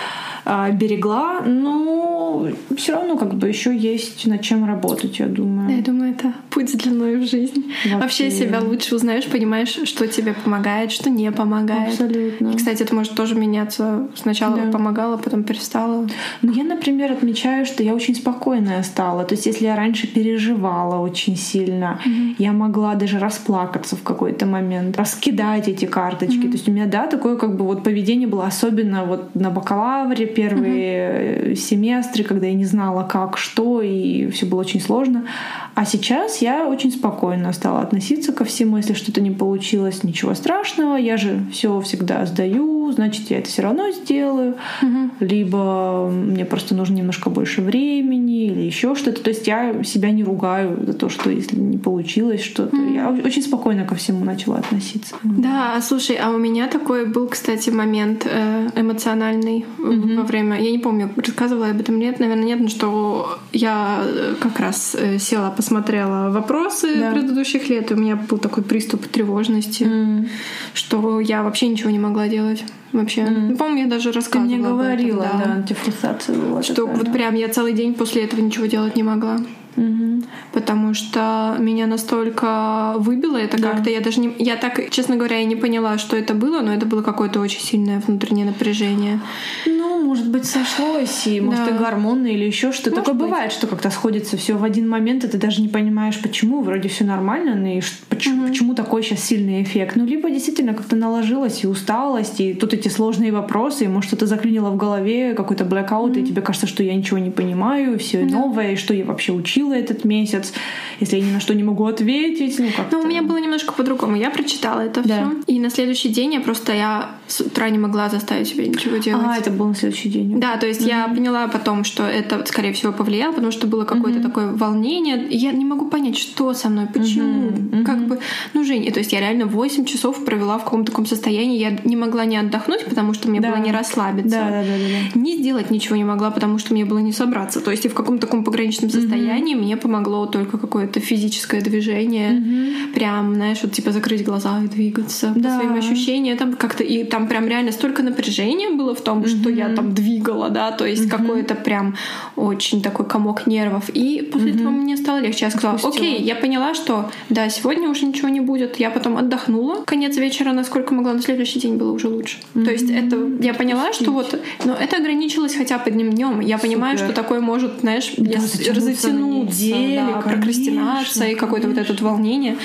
берегла. Но все равно как бы еще есть над чем работать, я думаю. Да, я думаю, это путь длиной в жизнь. Вообще, Вообще себя лучше узнаешь, понимаешь, что тебе помогает, что не помогает. Абсолютно. И, кстати, это может тоже меняться. Сначала да. помогала, потом перестала. Ну, я, например, отмечаю, что я очень спокойная стала. То есть, если я раньше переживала очень сильно, mm-hmm. я могла даже расплакаться в какой-то момент, раскидать эти карточки. Mm-hmm. То есть у меня, да, такое как бы вот поведение было особенно вот на бакалавре первые mm-hmm. семестры, когда я не знала, как, что, и все было очень сложно. А сейчас я очень спокойно стала относиться ко всему. Если что-то не получилось, ничего страшного. Я же все всегда сдаю, значит, я это все равно сделаю. Угу. Либо мне просто нужно немножко больше времени или еще что-то. То есть я себя не ругаю за то, что если не получилось что-то. Угу. Я очень спокойно ко всему начала относиться. Да, слушай, а у меня такой был, кстати, момент э, эмоциональный угу. во время. Я не помню, рассказывала об этом нет, наверное, нет, но что я э, как раз э, села по посмотрела вопросы да. предыдущих лет, и у меня был такой приступ тревожности, mm. что я вообще ничего не могла делать. Вообще. Mm. Помню, я даже рассказывала. Ты мне говорила, этом, да, да антифрустрация была. Что такая, вот да. прям я целый день после этого ничего делать не могла. Угу. Потому что меня настолько выбило это да. как-то. Я даже не. Я так, честно говоря, я не поняла, что это было, но это было какое-то очень сильное внутреннее напряжение. Ну, может быть, сошлось, и может, да. и гормоны или еще что-то. Такое быть. бывает, что как-то сходится все в один момент, и ты даже не понимаешь, почему. Вроде все нормально, но и почему, угу. почему такой сейчас сильный эффект. Ну, либо действительно как-то наложилось и усталость, и тут эти сложные вопросы, и может, что-то заклинило в голове, какой-то блэкаут, угу. и тебе кажется, что я ничего не понимаю, все да. новое, и что я вообще учила этот месяц, если я ни на что не могу ответить. Ну, как Но у меня было немножко по-другому. Я прочитала это да. все. И на следующий день я просто я с утра не могла заставить себя ничего делать. А, это был на следующий день. Да, то есть mm-hmm. я поняла потом, что это, скорее всего, повлияло, потому что было какое-то mm-hmm. такое волнение. Я не могу понять, что со мной, почему. Mm-hmm. Как бы, ну, Жень, то есть я реально 8 часов провела в каком-то таком состоянии. Я не могла не отдохнуть, потому что мне да. было не расслабиться. Да, да, да, да, да. Не сделать ничего не могла, потому что мне было не собраться. То есть и в каком-то таком пограничном состоянии mm-hmm. мне помогло только какое-то физическое движение. Mm-hmm. Прям, знаешь, вот типа закрыть глаза и двигаться да. по своим ощущениям. Там как-то и там прям реально столько напряжения было в том, mm-hmm. что я там двигала, да, то есть mm-hmm. какой-то прям очень такой комок нервов. И после mm-hmm. этого мне стало легче. Я сказала, Отпустила. окей, я поняла, что да, сегодня уже ничего не будет. Я потом отдохнула. Конец вечера, насколько могла, на следующий день было уже лучше. Mm-hmm. То есть это я поняла, что вот, но это ограничилось хотя бы одним днем. Я Супер. понимаю, что такое может, знаешь, да, разотянуться, да, прокрастинация и какое-то вот это волнение.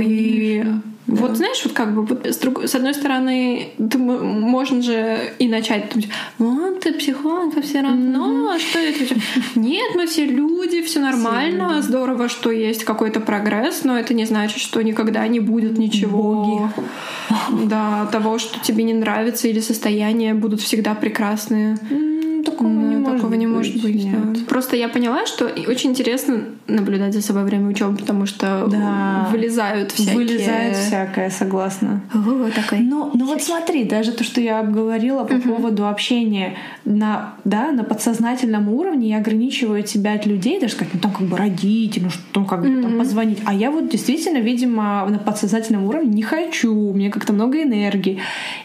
И да. Вот знаешь, вот как бы вот с, друг, с одной стороны, ты, можно же и начать думать, вот ты психолог, все равно, mm-hmm. что это? Нет, мы все люди, все нормально, все здорово, что есть какой-то прогресс, но это не значит, что никогда не будет ничего. Боги. Да, того, что тебе не нравится, или состояния будут всегда прекрасные. Mm-hmm такого не такого быть. не может быть. Нет. Да. Просто я поняла, что очень интересно наблюдать за собой время учебы, потому что да. вылезают всякие... Вылезает всякое, согласна. Ого, такая. Ну, ну вот смотри, даже то, что я обговорила по угу. поводу общения на, да, на подсознательном уровне, я ограничиваю себя от людей, даже сказать, ну там как бы родители, ну что, как бы там позвонить. А я вот действительно, видимо, на подсознательном уровне не хочу, у меня как-то много энергии.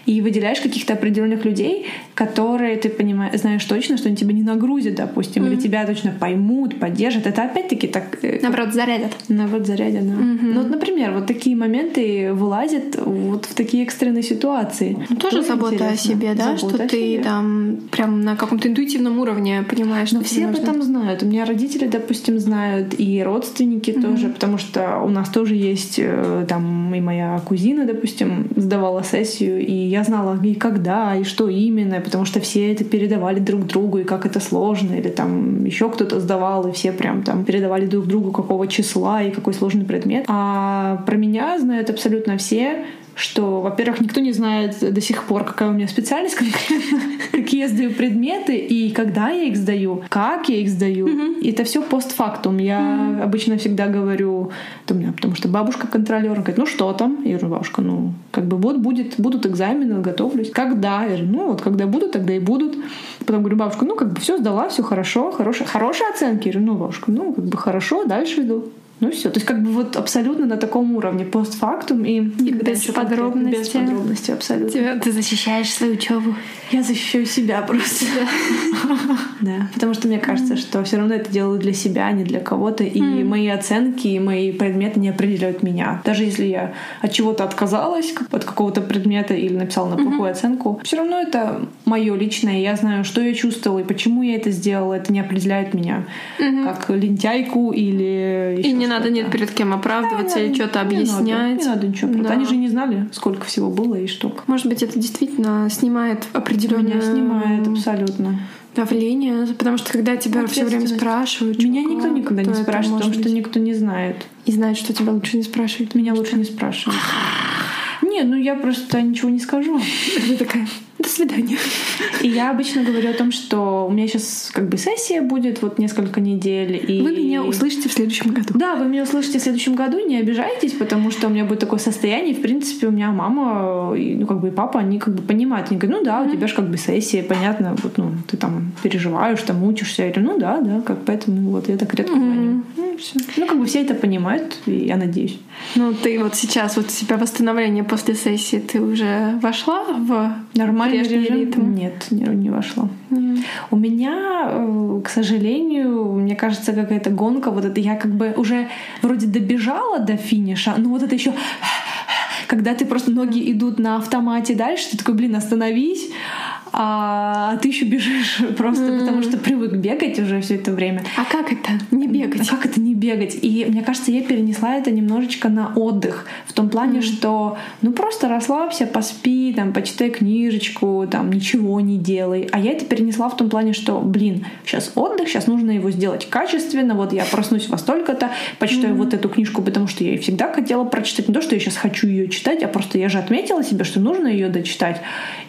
И выделяешь каких-то определенных людей, которые ты понимаешь, знаешь точно, что они тебя не нагрузят, допустим, mm-hmm. или тебя точно поймут, поддержат. Это опять-таки так... Э, Наоборот, зарядят. Наоборот, зарядят, да. Mm-hmm. Ну вот, например, вот такие моменты вылазят вот в такие экстренные ситуации. Ну, тоже, тоже забота интересно. о себе, да? Забота что ты себе. там прям на каком-то интуитивном уровне понимаешь, Но все об этом знают. У меня родители, допустим, знают, и родственники mm-hmm. тоже, потому что у нас тоже есть э, там и моя кузина, допустим, сдавала сессию, и я знала и когда, и что именно, потому что все это передавали друг другу, и как это сложно, или там еще кто-то сдавал, и все прям там передавали друг другу какого числа и какой сложный предмет. А про меня знают абсолютно все, что, во-первых, никто не знает до сих пор, какая у меня специальность конкретно, какие я сдаю предметы и когда я их сдаю, как я их сдаю. Mm-hmm. И это все постфактум. Я mm-hmm. обычно всегда говорю, меня, потому что бабушка контролер, говорит, ну что там? Я говорю, бабушка, ну как бы вот будет, будут экзамены, готовлюсь. Когда? Я говорю, ну вот когда будут, тогда и будут. Потом говорю, бабушка, ну как бы все сдала, все хорошо, хорошие, хорошие оценки. Я говорю, ну бабушка, ну как бы хорошо, дальше иду. Ну все, то есть как бы вот абсолютно на таком уровне постфактум и, и без подробностей. Без подробностей абсолютно. Тебя, ты защищаешь свою учебу. Я защищаю себя просто. Да, потому что мне кажется, что все равно это делаю для себя, а не для кого-то, и мои оценки, и мои предметы не определяют меня. Даже если я от чего-то отказалась, от какого-то предмета или написала на плохую оценку, все равно это мое личное. Я знаю, что я чувствовала и почему я это сделала. Это не определяет меня как лентяйку или не надо нет перед кем оправдываться да, или что-то объяснять. Не надо, не надо ничего. Да. Они же не знали, сколько всего было и что. Может быть, это действительно снимает определенное... Меня снимает абсолютно давление, потому что когда тебя все время спрашивают, меня никто никогда не спрашивает, потому что никто не знает и знает, что тебя лучше не спрашивают. Меня лучше не спрашивают. Нет, ну я просто ничего не скажу. Ты такая, до свидания. И я обычно говорю о том, что у меня сейчас как бы сессия будет вот несколько недель. И... Вы меня услышите в следующем году. Да, вы меня услышите в следующем году, не обижайтесь, потому что у меня будет такое состояние. В принципе, у меня мама, ну как бы и папа, они как бы понимают. Они говорят, ну да, у тебя же как бы сессия, понятно, вот, ну, ты там переживаешь, там учишься. Я говорю, ну да, да, как поэтому вот я так редко звоню. Ну, все. ну, как бы все это понимают, и я надеюсь. Ну, ты вот сейчас, вот у тебя восстановление после сессии, ты уже вошла в нормальный прежний режим? ритм? Нет, не, не вошла. Mm. У меня, э, к сожалению, мне кажется, какая-то гонка. Вот это я как бы уже вроде добежала до финиша, но вот это еще когда ты просто ноги идут на автомате дальше, ты такой, блин, остановись, а ты еще бежишь просто mm-hmm. потому, что привык бегать уже все это время. А как это не бегать? А как это не бегать? И мне кажется, я перенесла это немножечко на отдых в том плане, mm-hmm. что ну просто расслабься, поспи, там почитай книжечку, там ничего не делай. А я это перенесла в том плане, что, блин, сейчас отдых, сейчас нужно его сделать качественно. Вот я проснусь во столько-то, почитаю mm-hmm. вот эту книжку, потому что я и всегда хотела прочитать. Не то, что я сейчас хочу ее читать, а просто я же отметила себе, что нужно ее дочитать.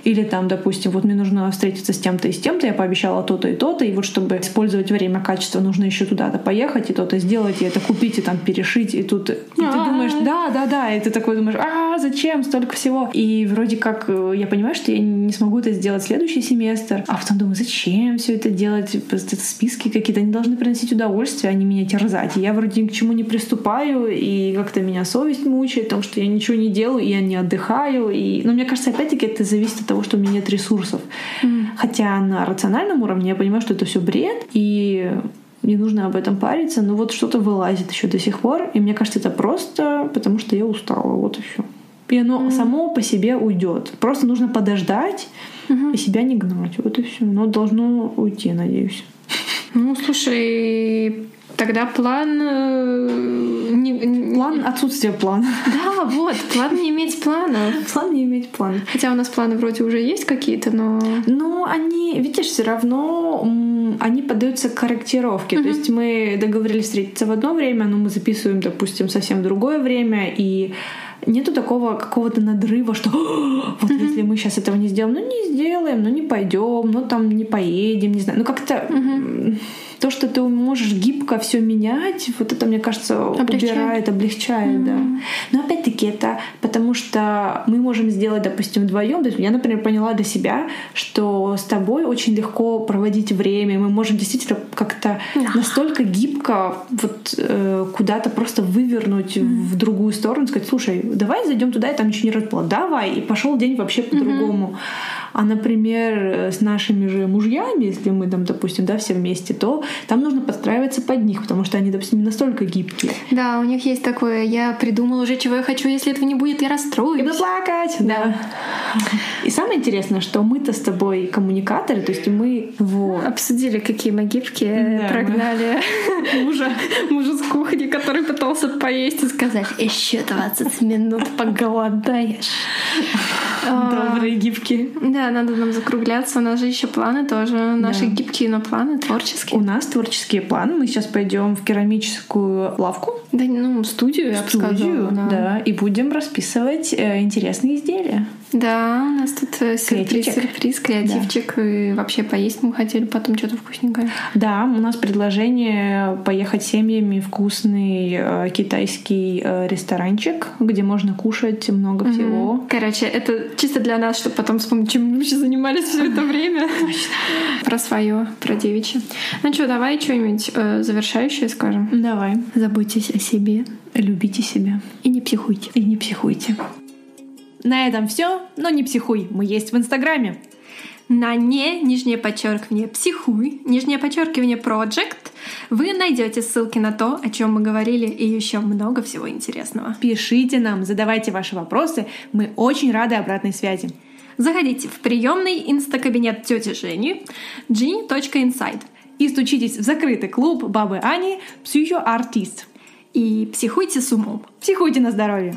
Или там, допустим, вот мне нужно встретиться с тем-то и с тем-то, я пообещала то-то и то-то, и вот чтобы использовать время качества, нужно еще туда-то поехать и то-то сделать, и это купить, и там перешить, и тут и ты думаешь, да, да, да, и ты такой думаешь, а зачем столько всего? И вроде как э, я понимаю, что я не смогу это сделать следующий семестр, а потом думаю, зачем все это делать? Это списки какие-то, они должны приносить удовольствие, а не меня терзать. И я вроде ни к чему не приступаю, и как-то меня совесть мучает, потому что я ничего не делаю, и я не отдыхаю. И... Но мне кажется, опять-таки это зависит от того, что у меня нет ресурсов. Mm. Хотя на рациональном уровне я понимаю, что это все бред, и не нужно об этом париться, но вот что-то вылазит еще до сих пор, и мне кажется, это просто потому, что я устала, вот и все. И оно mm. само по себе уйдет. Просто нужно подождать mm-hmm. и себя не гнать. Вот и все. Но должно уйти, надеюсь. Ну, слушай, Тогда план... Э, не, план отсутствие плана. Да, вот, план не иметь плана. План не иметь плана. Хотя у нас планы вроде уже есть какие-то, но... Ну, они, видишь, все равно они поддаются корректировке. Mm-hmm. То есть мы договорились встретиться в одно время, но мы записываем, допустим, совсем другое время, и нету такого какого-то надрыва, что вот mm-hmm. если мы сейчас этого не сделаем, ну не сделаем, ну не пойдем, ну там не поедем, не знаю. Ну как-то mm-hmm то, что ты можешь гибко все менять, вот это, мне кажется, облегчает. убирает, облегчает, mm-hmm. да. Но опять-таки это потому, что мы можем сделать, допустим, вдвоем. Я, например, поняла для себя, что с тобой очень легко проводить время. Мы можем действительно как-то yeah. настолько гибко вот э, куда-то просто вывернуть mm-hmm. в другую сторону, сказать, слушай, давай зайдем туда, и там ничего не разбыло. Давай, и пошел день вообще по-другому. Mm-hmm. А, например, с нашими же мужьями, если мы там, допустим, да, все вместе, то там нужно подстраиваться под них, потому что они, допустим, не настолько гибкие. Да, у них есть такое, я придумала уже, чего я хочу, если этого не будет, я расстроюсь. Буду плакать. Да. И самое интересное, что мы-то с тобой коммуникаторы, то есть мы вот. обсудили, какие мы гибкие, да, прогнали мы... мужа, мужа с кухни, который пытался поесть и сказать, еще 20 минут поголодаешь. Добрые гибкие. Да, надо нам закругляться. У нас же еще планы тоже. Наши гибкие, но планы творческие. У нас творческие планы. Мы сейчас пойдем в керамическую лавку. Да, ну, студию, я бы сказала. Да. да. И будем расписывать э, интересные изделия. Да, у нас тут э, сюрприз, сюрприз, креативчик. Да. И вообще поесть мы хотели потом что-то вкусненькое. Да, у нас предложение поехать семьями в вкусный э, китайский э, ресторанчик, где можно кушать много угу. всего. Короче, это чисто для нас, чтобы потом вспомнить, чем мы вообще занимались все это время. Про свое, про девичье. Ну что, давай что-нибудь э, завершающее скажем. Давай. Заботьтесь о себе. Любите себя. И не психуйте. И не психуйте. На этом все, но не психуй. Мы есть в Инстаграме. На не, нижнее подчеркивание, психуй, нижнее подчеркивание, project. Вы найдете ссылки на то, о чем мы говорили, и еще много всего интересного. Пишите нам, задавайте ваши вопросы. Мы очень рады обратной связи. Заходите в приемный инстакабинет тети Жени genie.inside и стучитесь в закрытый клуб бабы Ани «Психоартист». И психуйте с умом. Психуйте на здоровье.